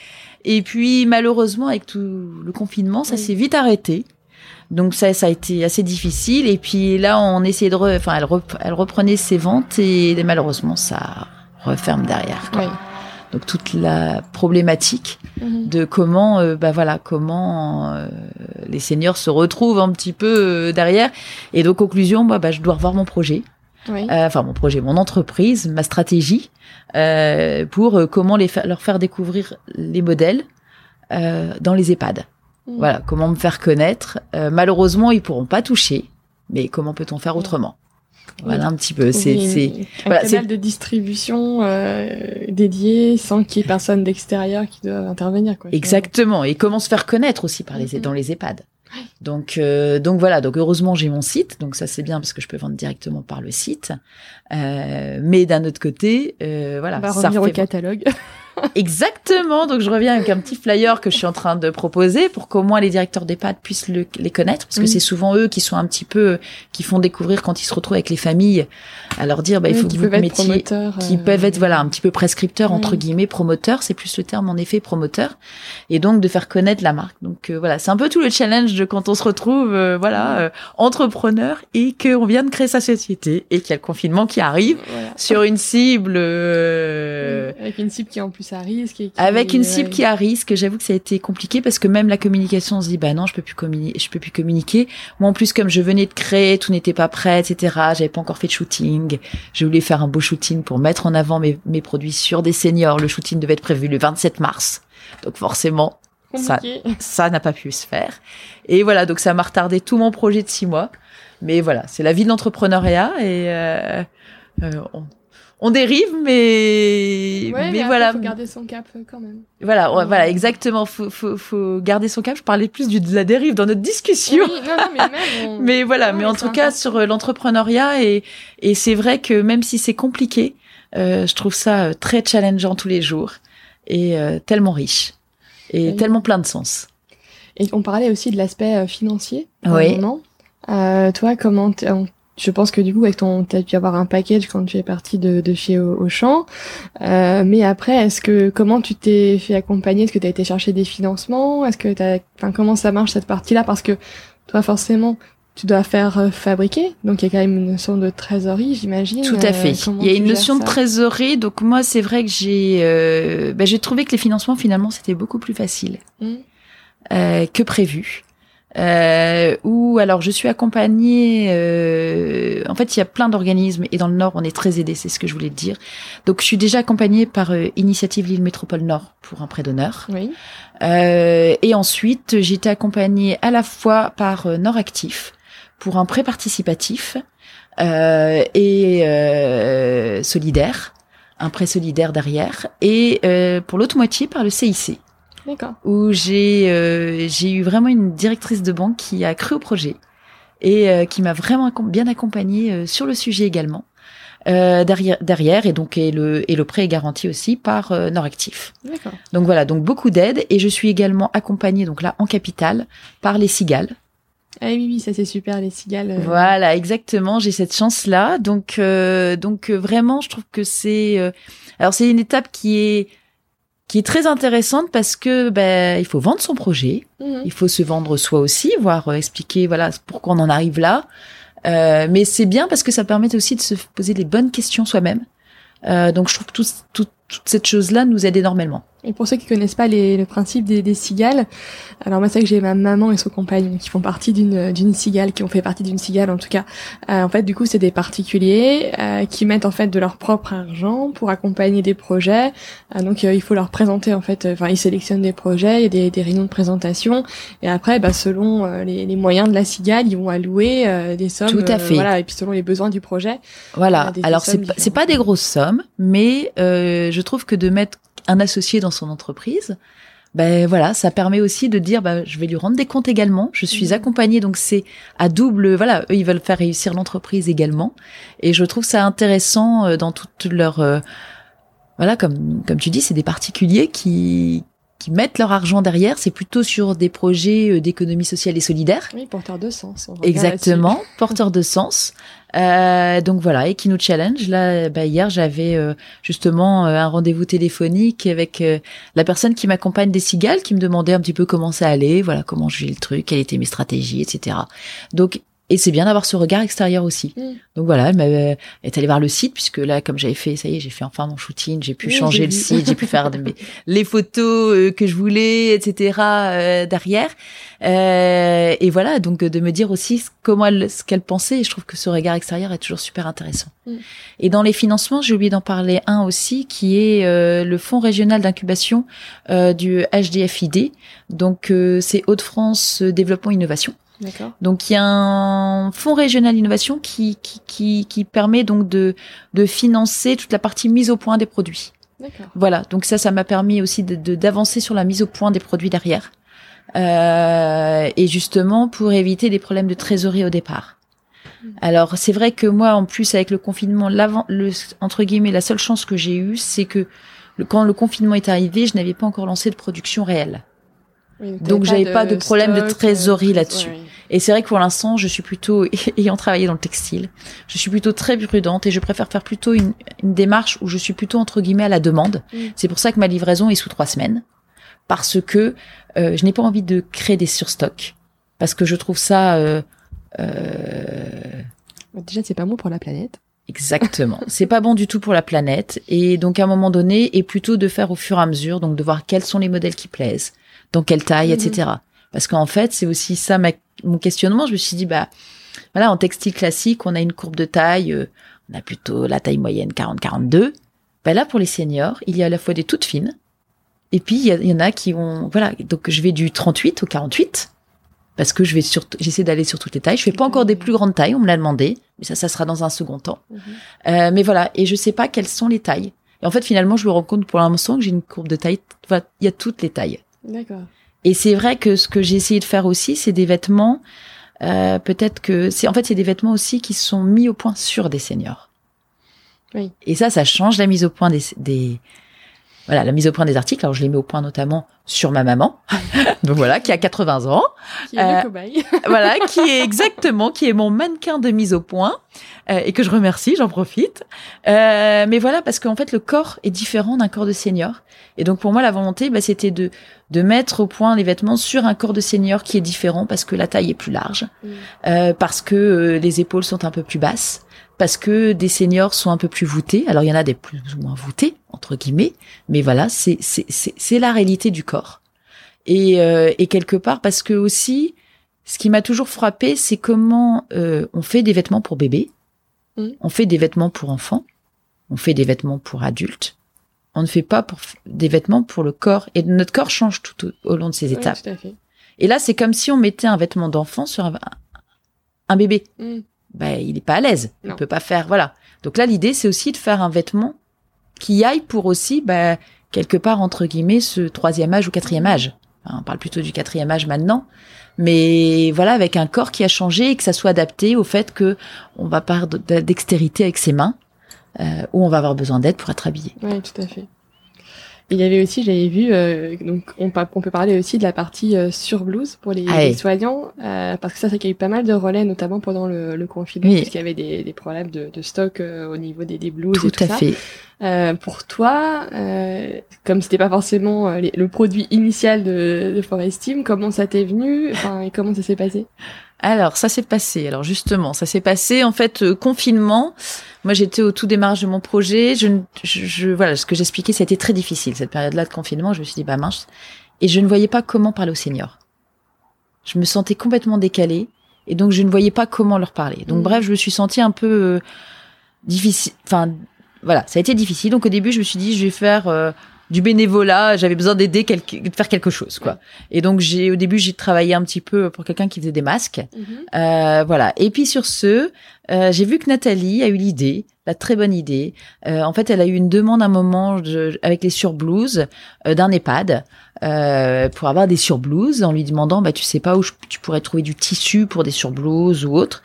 et puis malheureusement avec tout le confinement, ça s'est vite arrêté. Donc ça, ça a été assez difficile. Et puis là, on essayait de, enfin, elle, elle reprenait ses ventes et malheureusement, ça referme derrière. Donc toute la problématique mhm. de comment, euh, bah voilà, comment euh, les seniors se retrouvent un petit peu euh, derrière. Et donc conclusion, moi, bah, je dois revoir mon projet. enfin mon projet, mon entreprise, ma stratégie pour comment les leur faire découvrir les modèles dans les EHPAD. Mhm. Voilà, comment me faire connaître. malheureusement, ils pourront pas toucher, mais comment peut-on faire autrement? Voilà un petit peu. C'est c'est un voilà, canal de distribution euh, dédié sans qu'il y ait personne d'extérieur qui doit intervenir. Quoi, Exactement. Et comment se faire connaître aussi par les dans les EHPAD. Donc euh, donc voilà. Donc heureusement j'ai mon site. Donc ça c'est bien parce que je peux vendre directement par le site. Euh, mais d'un autre côté, euh, voilà. On va revenir au catalogue. Exactement. Donc je reviens avec un petit flyer que je suis en train de proposer pour qu'au moins les directeurs d'EHPAD puissent le, les connaître, parce que c'est souvent eux qui sont un petit peu qui font découvrir quand ils se retrouvent avec les familles, à leur dire bah il faut que vous mettiez, qui peuvent être voilà un petit peu prescripteurs entre guillemets, promoteurs, c'est plus le terme en effet promoteur, et donc de faire connaître la marque. Donc euh, voilà, c'est un peu tout le challenge de quand on se retrouve euh, voilà euh, entrepreneur et qu'on vient de créer sa société et qu'il y a le confinement qui arrive sur une cible avec une cible qui est en plus risque. Avec une cible qui a risque, j'avoue que ça a été compliqué parce que même la communication, on se dit bah non, je peux plus communiquer, je peux plus communiquer. Moi en plus comme je venais de créer, tout n'était pas prêt, etc. J'avais pas encore fait de shooting. Je voulais faire un beau shooting pour mettre en avant mes, mes produits sur des seniors. Le shooting devait être prévu le 27 mars, donc forcément ça ça n'a pas pu se faire. Et voilà, donc ça m'a retardé tout mon projet de six mois. Mais voilà, c'est la vie de l'entrepreneuriat et euh, euh, on, on dérive, mais mais, voilà. Faut garder son cap euh, quand même. Voilà, voilà, exactement. Faut, faut, faut garder son cap. Je parlais plus du, de la dérive dans notre discussion. Oui, non, non, mais, même, mais voilà, mais en tout cas sur euh, l'entrepreneuriat et et c'est vrai que même si c'est compliqué, euh, je trouve ça euh, très challengeant tous les jours et tellement riche et tellement plein de sens. Et on parlait aussi de l'aspect financier. Oui. Euh, toi, comment je pense que du coup, avec ton, t'as dû avoir un package quand tu es parti de, de chez Auchan. Euh, mais après, est-ce que comment tu t'es fait accompagner? Est-ce que tu as été chercher des financements? Est-ce que t'as, enfin, comment ça marche cette partie-là? Parce que toi, forcément, tu dois faire euh, fabriquer, donc il y a quand même une notion de trésorerie, j'imagine. Tout à fait. il y a une notion de trésorerie, donc moi c'est vrai que j'ai, euh, ben, j'ai trouvé que les financements finalement c'était beaucoup plus facile mmh. euh, que prévu. Euh, ou alors je suis accompagnée. Euh, en fait, il y a plein d'organismes et dans le Nord, on est très aidé. C'est ce que je voulais te dire. Donc, je suis déjà accompagnée par euh, Initiative Lille Métropole Nord pour un prêt d'honneur. Oui. Euh, et ensuite, j'ai été accompagnée à la fois par euh, Nord Actif pour un prêt participatif et solidaire, un prêt solidaire derrière, et pour l'autre moitié par le CIC. Où j'ai euh, j'ai eu vraiment une directrice de banque qui a cru au projet et euh, qui m'a vraiment bien accompagnée euh, sur le sujet également. derrière, derrière et donc et le et le prêt est garanti aussi par Noractif. Donc voilà, donc beaucoup d'aide et je suis également accompagnée donc là en capital par les Cigales. Ah oui oui, ça c'est super les Cigales. Voilà, exactement, j'ai cette chance là. Donc donc vraiment je trouve que c'est alors c'est une étape qui est qui est très intéressante parce que ben il faut vendre son projet, mhm. il faut se vendre soi aussi, voire euh, expliquer voilà pourquoi on en arrive là. Euh, mais c'est bien parce que ça permet aussi de se poser les bonnes questions soi-même. Euh, donc je trouve que tout, toute cette chose-là nous aide énormément. Et pour ceux qui connaissent pas les, le principe des, des cigales, alors moi c'est que j'ai ma maman et son compagnon qui font partie d'une d'une cigale, qui ont fait partie d'une cigale en tout cas. Euh, en fait, du coup, c'est des particuliers euh, qui mettent en fait de leur propre argent pour accompagner des projets. Euh, donc euh, il faut leur présenter en fait, enfin ils sélectionnent des projets, il y a des, des réunions de présentation et après, bah, selon euh, les, les, moyens de la cigale, ils vont allouer des sommes. Tout à fait. voilà, et puis selon les besoins du projet. Voilà. alors c'est c'est pas des grosses sommes, mais je trouve que de mettre un associé dans son entreprise, ben voilà, ça permet aussi de dire, ben, je vais lui rendre des comptes également. Je suis mmh. accompagnée, donc c'est à double. Voilà, eux ils veulent faire réussir l'entreprise également, et je trouve ça intéressant euh, dans toute leur euh, voilà, comme comme tu dis, c'est des particuliers qui qui mettent leur argent derrière, c'est plutôt sur des projets euh, d'économie sociale et solidaire. Oui, porteur de sens. Exactement, porteur de sens. Euh, donc voilà, et qui nous challenge. Là, bah, hier, j'avais euh, justement euh, un rendez-vous téléphonique avec la personne qui m'accompagne des cigales, qui me demandait un petit peu comment ça allait, voilà, comment je vis le truc, quelles étaient mes stratégies, etc. Donc et c'est bien d'avoir ce regard extérieur aussi. Mm. Donc voilà, elle, est allée voir le site puisque là, comme j'avais fait, ça y est, j'ai fait enfin mon shooting, j'ai pu changer le site, j'ai pu faire les photos euh, que je voulais, etc. Euh, derrière. Euh, et voilà, donc de me dire aussi comment elle, ce qu'elle pensait. Et je trouve que ce regard extérieur est toujours super intéressant. Mm. Et dans les financements, j'ai oublié d'en parler un aussi, qui est euh, le fonds régional d'incubation du HDFID. Donc c'est Hauts-de-France Développement Innovation. Donc il y a un fonds régional innovation qui, qui, qui, qui permet donc de, de financer toute la partie mise au point des produits. Voilà, donc ça, ça m'a permis aussi de d'avancer sur la mise au point des produits derrière. Euh, et justement pour éviter des problèmes de trésorerie au départ. Hmm. Alors c'est vrai que moi en plus avec le confinement, l'avant, le, entre guillemets, la seule chance que j'ai eue, c'est que le, quand le confinement est arrivé, je n'avais pas encore lancé de production réelle. Donc j'avais pas de problème de trésorerie euh, là-dessus. Et c'est vrai que pour l'instant, je suis plutôt, ayant travaillé dans le textile, je suis plutôt très prudente et je préfère faire plutôt une, une démarche où je suis plutôt entre guillemets à la demande. Mm. C'est pour ça que ma livraison est sous trois semaines, parce que euh, je n'ai pas envie de créer des surstocks, parce que je trouve ça. Euh, euh... Déjà, c'est pas bon pour la planète. Exactement. c'est pas bon du tout pour la planète. Et donc, à un moment donné, et plutôt de faire au fur et à mesure, donc de voir quels sont les modèles qui plaisent, dans quelle taille, etc. Mm. Parce qu'en fait, c'est aussi ça ma mon questionnement, je me suis dit, bah, voilà, en textile classique, on a une courbe de taille, euh, on a plutôt la taille moyenne 40-42. Bah là, pour les seniors, il y a à la fois des toutes fines, et puis il y, en a qui ont, voilà, donc je vais du 38 au 48, parce que je vais sur, j'essaie d'aller sur toutes les tailles. Je fais pas encore des plus grandes tailles, on me l'a demandé, mais ça, ça sera dans un second temps. Mhm. Euh, mais voilà, et je sais pas quelles sont les tailles. Et en fait, finalement, je me rends compte pour l'instant que j'ai une courbe de taille, il y a toutes les tailles. D'accord. Et c'est vrai que ce que j'ai essayé de faire aussi, c'est des vêtements. Euh, peut-être que c'est en fait c'est des vêtements aussi qui sont mis au point sur des seniors. Oui. Et ça, ça change la mise au point des des, voilà, la mise au point des articles. Alors je les mets au point notamment sur ma maman, donc voilà, qui a 80 ans, qui est euh, cobaye. voilà, qui est exactement, qui est mon mannequin de mise au point euh, et que je remercie, j'en profite. Euh, mais voilà, parce qu'en fait le corps est différent d'un corps de senior, et donc pour moi la volonté, bah, c'était de de mettre au point les vêtements sur un corps de senior qui est différent parce que la taille est plus large, mm. euh, parce que les épaules sont un peu plus basses parce que des seniors sont un peu plus voûtés. Alors il y en a des plus ou moins voûtés entre guillemets, mais voilà, c'est c'est c'est la réalité du corps. Et euh, et quelque part parce que aussi, ce qui m'a toujours frappé, c'est comment euh, on fait des vêtements pour bébés, mmh. on fait des vêtements pour enfants, on fait des vêtements pour adultes. On ne fait pas pour des vêtements pour le corps et notre corps change tout au, long de ces étapes. Et là, c'est comme si on mettait un vêtement d'enfant sur un, un bébé. Mmh ben, il est pas à l'aise. Il peut pas faire, voilà. Donc là, l'idée, c'est aussi de faire un vêtement qui aille pour aussi, ben, quelque part, entre guillemets, ce troisième âge ou quatrième âge. on parle plutôt du quatrième âge maintenant. Mais voilà, avec un corps qui a changé et que ça soit adapté au fait que on va pas dextérité avec ses mains, euh, ou on va avoir besoin d'aide pour être habillé. Oui, tout à fait. Il y avait aussi, j'avais vu, euh, donc on, on, peut parler aussi de la partie euh, sur blouse pour les, ah soignants, euh, parce que ça, c'est qu'il y a eu pas mal de relais, notamment pendant le, le confinement, oui. puisqu'il y avait des, des problèmes de, de stock au niveau des, des blouses tout et tout à fait. pour toi, comme c'était pas forcément le produit initial de, de Forest Team, comment ça t'est venu, enfin, et comment ça s'est passé? Alors, ça s'est passé. Alors justement, ça s'est passé en fait euh, confinement. Moi, j'étais au tout démarrage de mon projet. Je, je, je voilà, ce que j'expliquais, c'était très difficile cette période-là de confinement. Je me suis dit bah mince, et je ne voyais pas comment parler aux seniors. Je me sentais complètement décalée et donc je ne voyais pas comment leur parler. Donc mmh. bref, je me suis sentie un peu euh, difficile. Enfin, voilà, ça a été difficile. Donc au début, je me suis dit je vais faire euh, du bénévolat, j'avais besoin d'aider de faire quelque chose quoi. Et donc j'ai au début j'ai travaillé un petit peu pour quelqu'un qui faisait des masques, mhm. euh, voilà. Et puis sur ce, euh, j'ai vu que Nathalie a eu l'idée, la très bonne idée. Euh, en fait, elle a eu une demande à un moment avec les surblouses euh, d'un EHPAD euh, pour avoir des surblouses en lui demandant, bah tu sais pas où tu pourrais trouver du tissu pour des surblouses ou autre.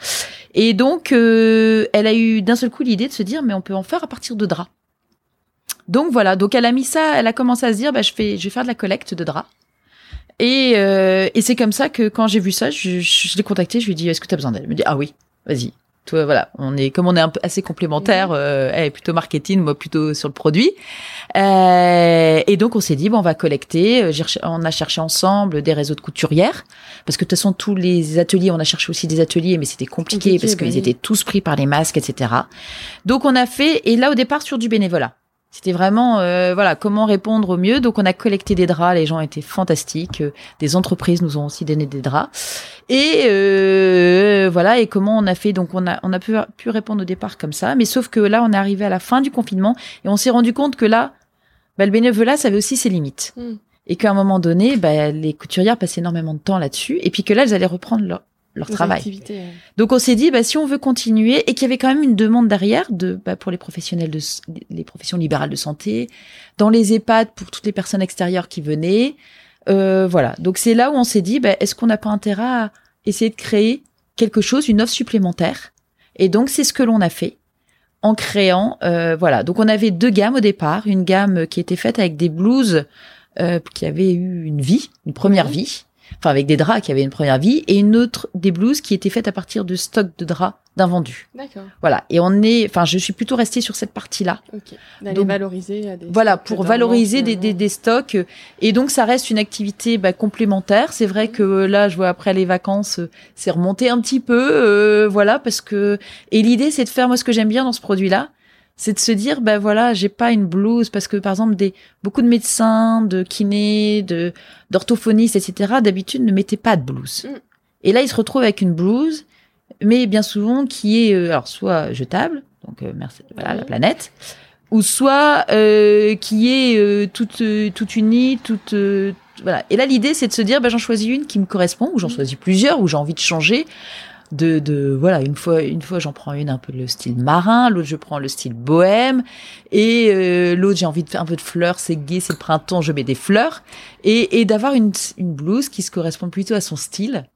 Et donc elle a eu d'un seul coup l'idée de se dire mais on peut en faire à partir de draps. Donc voilà, donc elle a mis ça, elle a commencé à se dire, bah, je, fais, je vais faire de la collecte de draps. Et, euh, et c'est comme ça que quand j'ai vu ça, je, je, l'ai contactée, je lui ai dit, est-ce que tu as besoin d'elle Elle me dit, ah oui, vas-y. Toi, voilà, on est comme on est un peu assez complémentaires, euh, elle est plutôt marketing, moi plutôt sur le produit. Euh, et donc on s'est dit bon, on va collecter. Euh, on a cherché ensemble des réseaux de couturières parce que de toute façon tous les ateliers, on a cherché aussi des ateliers, mais c'était compliqué, parce qu'ils bah étaient tous pris par les masques, etc. Donc on a fait et là au départ sur du bénévolat. C'était vraiment euh, voilà comment répondre au mieux. Donc on a collecté des draps, les gens étaient fantastiques. Euh, des entreprises nous ont aussi donné des draps. Et euh, voilà et comment on a fait? Donc on a on a pu, pu répondre au départ comme ça. Mais sauf que là on est arrivé à la fin du confinement et on s'est rendu compte que là, bah, le bénévolat ça avait aussi ses limites. Hmm. Et qu'à un moment donné, bah, les couturières passaient énormément de temps là-dessus. Et puis que là elles allaient reprendre leur, leur travail. Donc on s'est dit, bah, si on veut continuer et qu'il y avait quand même une demande derrière de, bah, pour les professionnels de les professions libérales de santé, dans les EHPAD pour toutes les personnes extérieures qui venaient, euh, voilà. Donc c'est là où on s'est dit, bah, est-ce qu'on n'a pas intérêt à essayer de créer quelque chose, une offre supplémentaire? Et donc c'est ce que l'on a fait en créant, euh, voilà. Donc on avait deux gammes au départ, une gamme qui était faite avec des blouses euh, qui avaient eu une vie, une première vie enfin avec des draps qui avaient une première vie, et une autre des blouses qui étaient faites à partir de stock de draps d'invendus. D'accord. Voilà. Et on est, enfin, je suis plutôt restée sur cette partie-là. Ok. D'aller valoriser. Des voilà, pour valoriser des, des, des, stocks. Et donc, ça reste une activité bah, complémentaire. C'est vrai que euh, là, je vois après les vacances, euh, c'est remonté un petit peu, euh, voilà, parce que. Et l'idée, c'est de faire moi ce que j'aime bien dans ce produit-là, c'est de se dire ben voilà j'ai pas une blouse parce que par exemple des beaucoup de médecins de kinés de d'orthophonistes etc d'habitude ne mettaient pas de blouse mm. et là ils se retrouvent avec une blouse mais bien souvent qui est euh, alors soit jetable donc euh, merci voilà la planète ou soit euh, qui est euh, toute toute unie toute voilà et là l'idée c'est de se dire ben j'en choisis une qui me correspond ou j'en mm. choisis plusieurs ou j'ai envie de changer de, de voilà une fois une fois j'en prends une un peu le style marin l'autre je prends le style bohème et euh, l'autre j'ai envie de faire un peu de fleurs c'est gai c'est le printemps je mets des fleurs et, et d'avoir une, une blouse qui se correspond plutôt à son style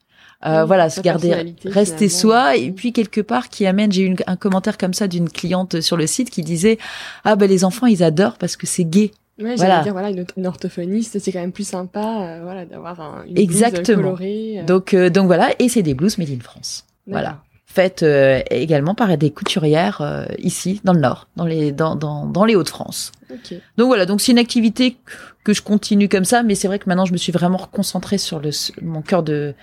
euh, voilà, se garder, rester soi, et puis quelque part qui amène. J'ai eu un commentaire comme ça d'une cliente sur le site qui disait ah ben les enfants ils adorent parce que c'est gai. Ouais, voilà. dire voilà une, orthophoniste, c'est quand même plus sympa, euh, voilà, d'avoir un, une Exactement. colorée. Donc donc voilà, et c'est des blouses made in France. Voilà faites également par des couturières ici dans le nord, dans les dans dans, dans les Hauts-de-France. Okay. Donc voilà, donc c'est une activité que je continue comme ça, mais c'est vrai que maintenant je me suis vraiment reconcentrée sur le mon cœur de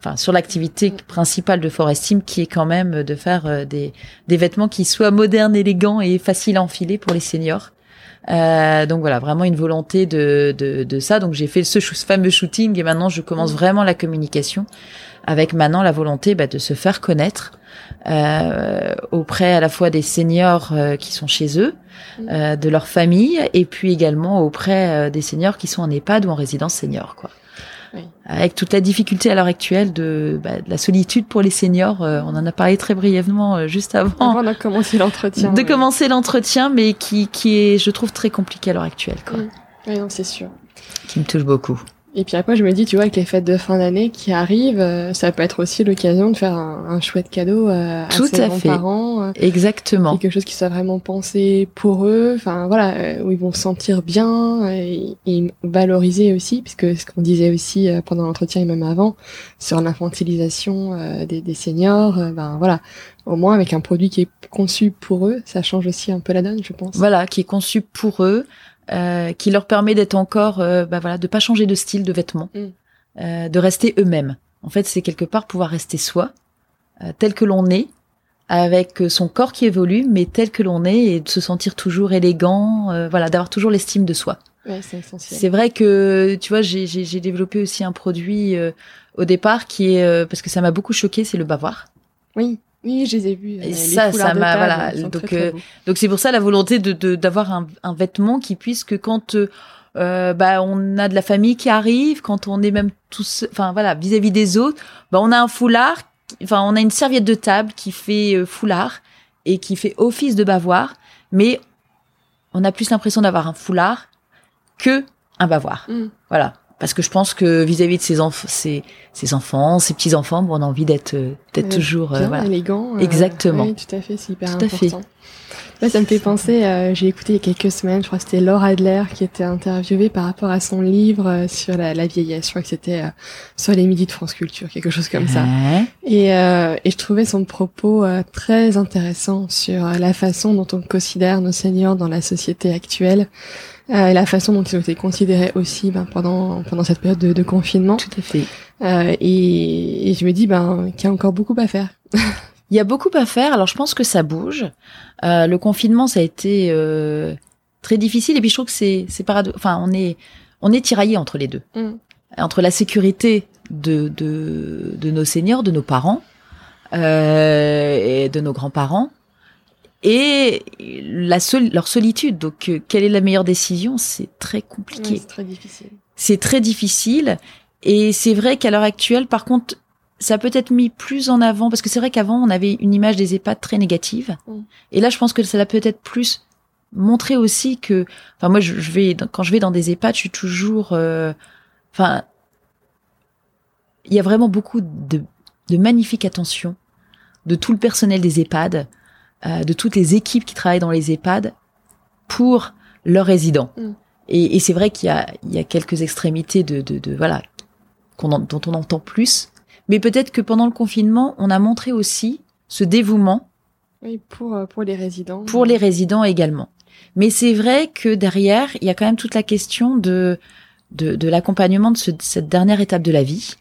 enfin sur l'activité principale de Forest qui est quand même de faire euh, des, des vêtements qui soient modernes, élégants et faciles à enfiler pour les seniors. Euh, donc voilà, vraiment une volonté de, de, de ça. Donc j'ai fait ce fameux shooting et maintenant je commence mmh. vraiment la communication avec maintenant la volonté bah, de se faire connaître euh, auprès à la fois des seniors euh, qui sont chez eux, mmh. euh, de leur famille et puis également auprès euh, des seniors qui sont en EHPAD ou en résidence senior. Quoi. Avec toute la difficulté à l'heure actuelle de, bah, de, la solitude pour les seniors, euh, on en a parlé très brièvement euh, juste avant. Avant de commencer l'entretien. De commencer l'entretien, mais qui, qui est, je trouve, très compliqué à l'heure actuelle. Quoi. Oui, non, c'est sûr. Qui me touche beaucoup. Et puis après, je me dis, tu vois, avec les fêtes de fin d'année qui arrivent, euh, ça peut être aussi l'occasion de faire un, chouette cadeau euh, à Tout ses grands-parents. Euh, Exactement. Quelque chose qui soit vraiment pensé pour eux, enfin voilà, où ils vont se sentir bien et, et valoriser aussi, puisque ce qu'on disait aussi pendant l'entretien et même avant sur l'infantilisation des, des, seniors, ben voilà, au moins avec un produit qui est conçu pour eux, ça change aussi un peu la donne, je pense. Voilà, qui est conçu pour eux. Euh, qui leur permet d'être encore, euh, bah voilà, de pas changer de style de vêtements, mm. euh, de rester eux-mêmes. En fait, c'est quelque part pouvoir rester soi, euh, tel que l'on est, avec son corps qui évolue, mais tel que l'on est, et de se sentir toujours élégant, voilà, d'avoir toujours l'estime de soi. Ouais, c'est essentiel. C'est vrai que, tu vois, j'ai développé aussi un produit au départ qui est, parce que ça m'a beaucoup choqué, c'est le bavoir. Oui. Oui, je les ai vus. Et ça, ça m'a voilà. Donc euh, donc c'est pour ça la volonté de d'avoir un, un, vêtement qui puisse que quand euh, euh, bah on a de la famille qui arrive, quand on est même tous, enfin voilà, vis-à-vis des autres, bah on a un foulard, enfin on a une serviette de table qui fait foulard et qui fait office de bavoir, mais on a plus l'impression d'avoir un foulard que un bavoir. Mm. Voilà parce que je pense que vis-à-vis de ses, enfants, ses, ses enfants, ses petits enfants, bon, on a envie d'être euh, d'être toujours euh, bien, élégant. Euh, Exactement. Oui, tout à fait, c'est hyper tout important. Là, ça me fait penser, j'ai écouté il y a quelques semaines, je crois que c'était Laura Adler qui était interviewée par rapport à son livre sur la, la, vieillesse. Je crois que c'était sur les midis de France Culture, quelque chose comme ça. Et, et je trouvais son propos très intéressant sur la façon dont on considère nos seniors dans la société actuelle euh, la façon dont ils ont été considérés aussi ben, pendant pendant cette période de, de confinement. Tout à fait. Euh, et, et, je me dis ben qu'il y a encore beaucoup à faire. Il y a beaucoup à faire. Alors je pense que ça bouge. Euh, le confinement, ça a été euh, très difficile. Et puis je trouve que c'est c'est paradoxal. Enfin, on est on est tiraillé entre les deux, mm. entre la sécurité de, de de nos seniors, de nos parents euh, et de nos grands-parents, et la leur solitude. Donc, euh, quelle est la meilleure décision? C'est très compliqué. c'est très difficile. C'est très difficile. Et c'est vrai qu'à l'heure actuelle, par contre, ça peut être mis plus en avant parce que c'est vrai qu'avant on avait une image des EHPAD très négative. Mm. Et là, je pense que ça l'a peut-être plus montré aussi que. Enfin, moi, je, vais quand je vais dans des EHPAD, je suis toujours. Euh, enfin, il y a vraiment beaucoup de, de magnifique attention de tout le personnel des EHPAD. Euh, de toutes les équipes qui travaillent dans les EHPAD pour leurs résidents. Mm. Et, et c'est vrai qu'il y a, il y a quelques extrémités de, de, de voilà dont on entend plus, mais peut-être que pendant le confinement, on a montré aussi ce dévouement. Oui, pour euh, pour les résidents. Pour les résidents également. Mais c'est vrai que derrière, il y a quand même toute la question de de, de l'accompagnement de, ce, de, cette dernière étape de la vie,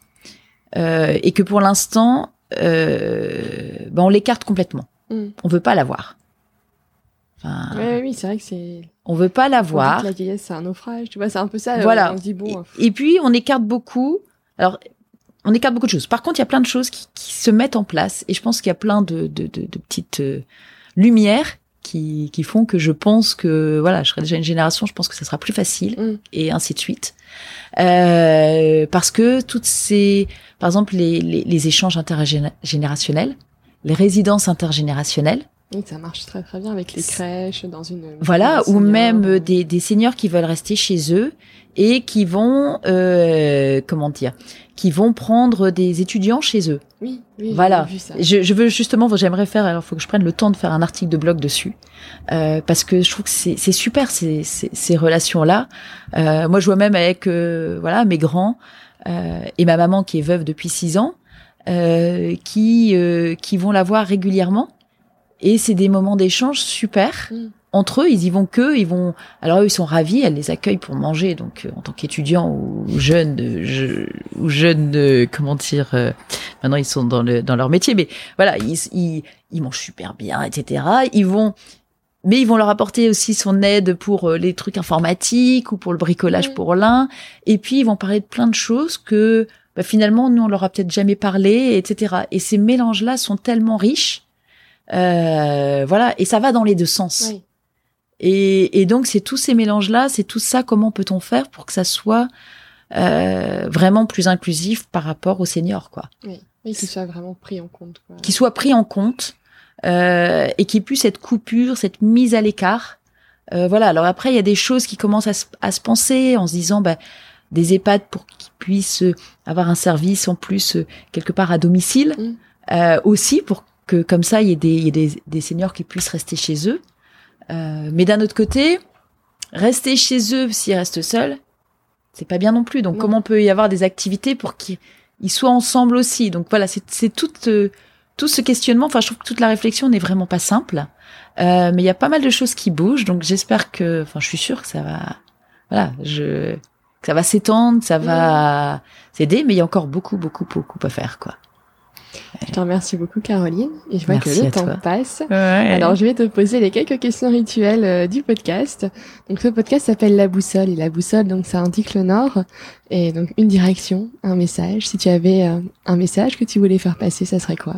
euh, et que pour l'instant, euh, ben on l'écarte complètement. Mm. On veut pas la voir. Enfin, oui, c'est vrai que c'est. On veut pas la voir. La vieillesse, c'est un naufrage. Tu vois, c'est un peu ça. Voilà. On dit, bon, et, puis, on écarte beaucoup. Alors, on écarte beaucoup de choses. Par contre, il y a plein de choses qui, qui se mettent en place. Et je pense qu'il y a plein de, de, de, de petites euh, lumières qui, qui font que je pense que, voilà, je serai déjà une génération, je pense que ça sera plus facile. Mm. Et ainsi de suite. Euh, parce que toutes ces. Par exemple, les, les, les échanges intergénérationnels les résidences intergénérationnelles, Oui, ça marche très très bien avec les crèches, dans une... Voilà, ou même des, des seniors qui veulent rester chez eux et qui vont, euh, comment dire, qui vont prendre des étudiants chez eux. Oui, oui voilà. Vu ça. Je, je, veux justement, j'aimerais faire. Alors, faut que je prenne le temps de faire un article de blog dessus, euh, parce que je trouve que c'est super ces, ces, ces relations-là. Euh, moi, je vois même avec euh, voilà mes grands euh, et ma maman qui est veuve depuis six ans, euh, qui qui vont la voir régulièrement et c'est des moments d'échange super. Mm. Entre eux, ils y vont que, ils vont. Alors eux, ils sont ravis. Elle les accueille pour manger. Donc, euh, en tant qu'étudiants ou jeunes, je, ou jeunes, euh, comment dire. Euh, maintenant, ils sont dans le dans leur métier, mais voilà, ils, ils ils mangent super bien, etc. Ils vont mais ils vont leur apporter aussi son aide pour les trucs informatiques ou pour le bricolage pour l'un. Et puis ils vont parler de plein de choses que bah, finalement nous on leur a peut-être jamais parlé, etc. Et ces mélanges-là sont tellement riches euh, voilà, et ça va dans les deux sens. Oui. Et, et, donc c'est tous ces mélanges-là, c'est tout ça. Comment peut-on faire pour que ça soit euh, vraiment plus inclusif par rapport aux seniors, quoi? Oui, oui qu'il soit vraiment pris en compte. Qu'il soit pris en compte euh, et qu'il puisse cette coupure, cette mise à l'écart. Euh, voilà. Alors après, il y a des choses qui commencent à se, à se penser en se disant, bah, des EHPAD pour qu'ils puissent avoir un service en plus euh, quelque part à domicile, mmh. euh, aussi pour que comme ça, il y ait des, y ait des, des seniors qui puissent rester chez eux. Euh, mais d'un autre côté, rester chez eux s'ils restent seuls, c'est pas bien non plus. Donc, comment peut y avoir des activités pour qu'ils soient ensemble aussi? Donc voilà, c'est tout, euh, tout ce questionnement. Enfin, je trouve que toute la réflexion n'est vraiment pas simple. Euh, mais il y a pas mal de choses qui bougent. Donc, j'espère que, enfin, je suis sûre que ça va, voilà, je, ça va s'étendre, ça va s'aider. Mais il y a encore beaucoup, beaucoup, beaucoup à faire, quoi. Je te remercie beaucoup, Caroline. Et je vois que le temps passe. Alors, je vais te poser les quelques questions rituelles euh, du podcast. Donc, ce podcast s'appelle La Boussole. Et la boussole, donc, ça indique le nord. Et donc, une direction, un message. Si tu avais euh, un message que tu voulais faire passer, ça serait quoi?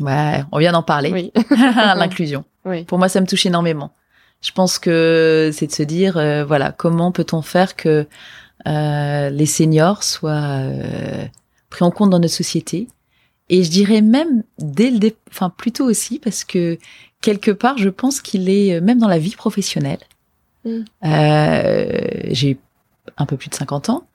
Ouais, on vient d'en parler. Oui. L'inclusion. Oui. Pour moi, ça me touche énormément. Je pense que c'est de se dire, euh, voilà, comment peut-on faire que les seniors soient pris en compte dans notre société et je dirais même dès le départ, enfin plutôt aussi parce que quelque part, je pense qu'il est euh, même dans la vie professionnelle. Mm. Euh, j'ai un peu plus de 50 ans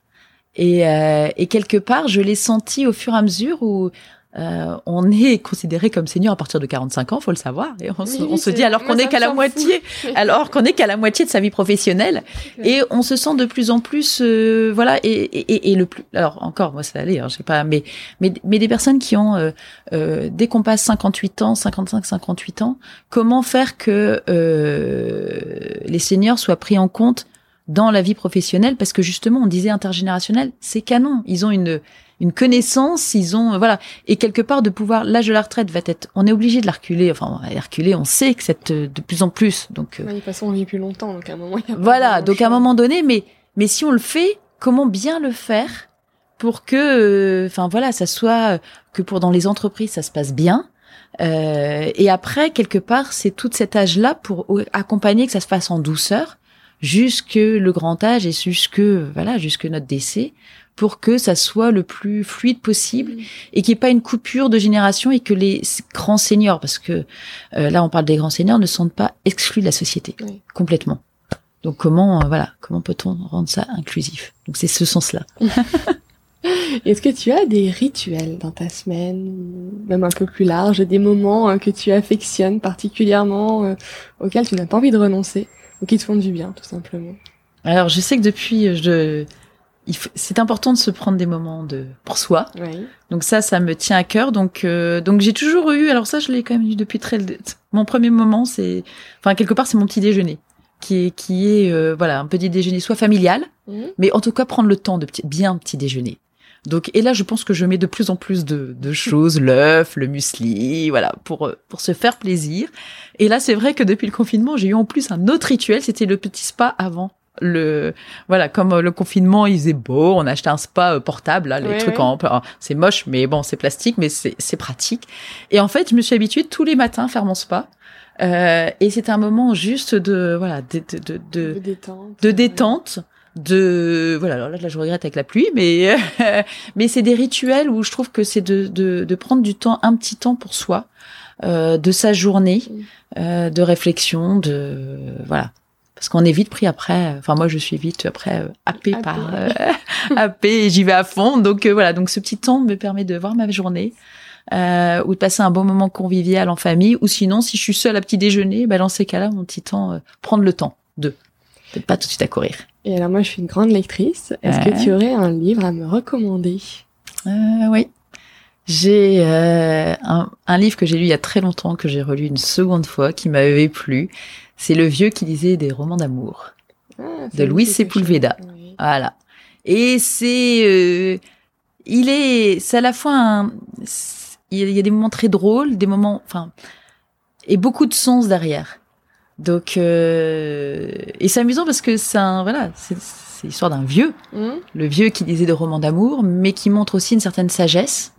et, euh, et quelque part, je l'ai senti au fur et à mesure où euh, on est considéré comme senior à partir de 45 ans, faut le savoir. Et on, se, on se dit alors qu'on est qu'à la moitié, alors qu'on est qu'à la moitié de sa vie professionnelle, et on se sent de plus en plus, euh, voilà, et, et, et, le plus. Alors encore, moi ça allait, hein, je sais pas, mais mais mais des personnes qui ont euh, euh dès qu'on passe 58 ans, 55, 58 ans, comment faire que euh, les seniors soient pris en compte dans la vie professionnelle? Parce que justement on disait intergénérationnel c'est canon ils ont une une connaissance, ils ont voilà. Et quelque part de pouvoir l'âge de la retraite va être on est obligé de la reculer enfin on va reculer, on sait que c'est euh, de plus en plus donc euh, de toute façon on vit plus longtemps donc à un moment Voilà, donc à un moment donné mais mais si on le fait, comment bien le faire pour que euh, enfin voilà, ça soit que pour dans les entreprises ça se passe bien euh, et après quelque part, c'est tout cet âge-là pour accompagner que ça se fasse en douceur jusque le grand âge et jusque voilà, jusque notre décès pour que ça soit le plus fluide possible mm. et qu'il n'y ait pas une coupure de génération et que les grands seniors, parce que euh, là on parle des grands seniors, ne sont pas exclus de la société complètement. Donc comment euh, voilà comment peut-on rendre ça inclusif? Donc c'est ce sens-là. Est-ce que tu as des rituels dans ta semaine, même un peu plus large, des moments hein, que tu affectionnes particulièrement, euh, auxquels tu n'as pas envie de renoncer, ou qui te font du bien, tout simplement? Alors, je sais que depuis, je, c'est important de se prendre des moments de pour soi. Oui. Donc ça, ça me tient à cœur. Donc euh, donc j'ai toujours eu. Alors ça, je l'ai quand même eu depuis très. Mon premier moment, c'est enfin quelque part, c'est mon petit déjeuner qui est qui est euh, voilà un petit déjeuner soit familial, mmh. mais en tout cas prendre le temps de bien petit déjeuner. Donc et là, je pense que je mets de plus en plus de, de choses, l'œuf, le muesli, voilà, pour pour se faire plaisir. Et là, c'est vrai que depuis le confinement, j'ai eu en plus un autre rituel, c'était le petit spa avant le voilà comme euh, le confinement il faisait beau on a acheté un spa euh, portable là les trucs en c'est moche mais bon c'est plastique mais c'est c'est pratique. Et en fait je me suis habituée tous les matins à faire mon spa. Euh, et c'est un moment juste de voilà de de de, de détente. de détente de voilà alors là, là je regrette avec la pluie mais mais c'est des rituels où je trouve que c'est de, de de prendre du temps un petit temps pour soi de sa journée, de réflexion, de voilà. Parce qu'on est vite pris après. Enfin, moi, je suis vite après happé par happé et j'y vais à fond. Donc voilà. Donc ce petit temps me permet de voir ma journée, euh, ou de passer un bon moment convivial en famille, ou sinon, si je suis seule à petit déjeuner, bah, dans ces cas-là, mon petit temps, euh, prendre le temps de, peut-être pas tout de suite à courir. Et alors moi, je suis une grande lectrice. Est-ce que tu aurais un livre à me recommander? Euh, Oui. J'ai euh, un, un, livre que j'ai lu il y a très longtemps, que j'ai relu une seconde fois, qui m'avait plu. C'est Le vieux qui lisait des romans d'amour ah, de Louis Sepulveda. Voilà. Et c'est, euh, il est, c'est à la fois un, il y a des moments très drôles, des moments, enfin, et beaucoup de sens derrière. Donc, euh, et c'est amusant parce que c'est un, voilà, c'est l'histoire d'un vieux, mmh. le vieux qui disait des romans d'amour, mais qui montre aussi une certaine sagesse,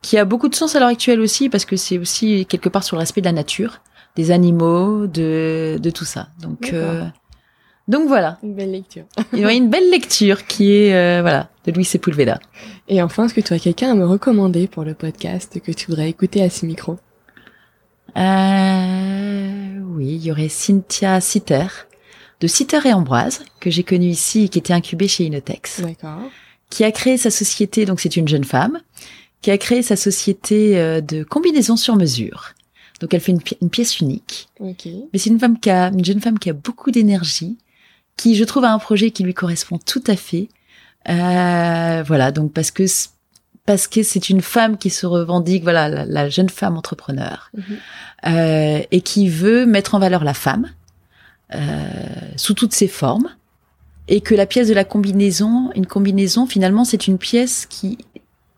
qui a beaucoup de sens à l'heure actuelle aussi parce que c'est aussi quelque part sur le respect de la nature, des animaux, de, de tout ça. Donc, euh, donc voilà. Une belle lecture. Il y a une belle lecture qui est euh, voilà de Louis Sepulveda. Et enfin, est-ce que tu as quelqu'un à me recommander pour le podcast que tu voudrais écouter à ce micro? Euh, Oui, il y aurait Cynthia Sitter de Sitter et Ambroise que j'ai connue ici et qui était incubée chez Inotex. D'accord. Qui a créé sa société, donc c'est une jeune femme, qui a créé sa société euh, de combinaison sur mesure. Donc elle fait une, une pièce unique. Okay. Mais c'est une femme qui a, une jeune femme qui a beaucoup d'énergie, qui je trouve a un projet qui lui correspond tout à fait. Euh, voilà, donc parce que parce que c'est une femme qui se revendique, voilà, la, jeune femme entrepreneur, mhm. euh, et qui veut mettre en valeur la femme euh, sous toutes ses formes, et que la pièce de la combinaison, une combinaison, finalement, c'est une pièce qui,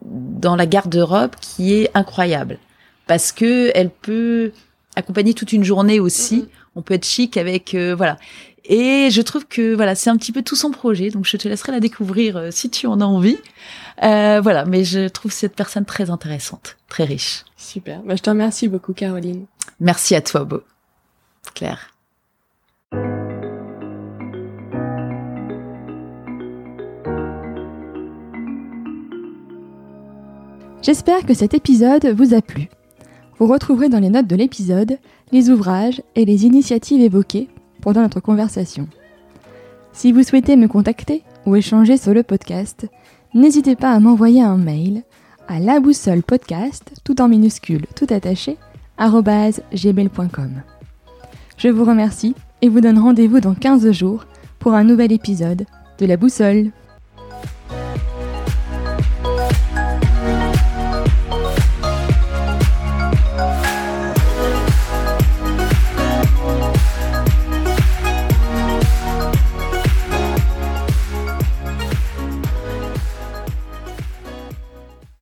dans la garde-robe, qui est incroyable, parce que elle peut accompagner toute une journée aussi. On peut être chic avec, euh, voilà. Et je trouve que voilà, c'est un petit peu tout son projet. Donc je te laisserai la découvrir euh, si tu en as envie. Euh, voilà, mais je trouve cette personne très intéressante, très riche. Super. Bah, je te remercie beaucoup, Caroline. Merci à toi, Beau. Claire. J'espère que cet épisode vous a plu. Vous retrouverez dans les notes de l'épisode les ouvrages et les initiatives évoquées pendant notre conversation. Si vous souhaitez me contacter ou échanger sur le podcast, n'hésitez pas à m'envoyer un mail à la boussole podcast, tout en minuscule, tout attaché, gmail.com. Je vous remercie et vous donne rendez-vous dans 15 jours pour un nouvel épisode de la boussole.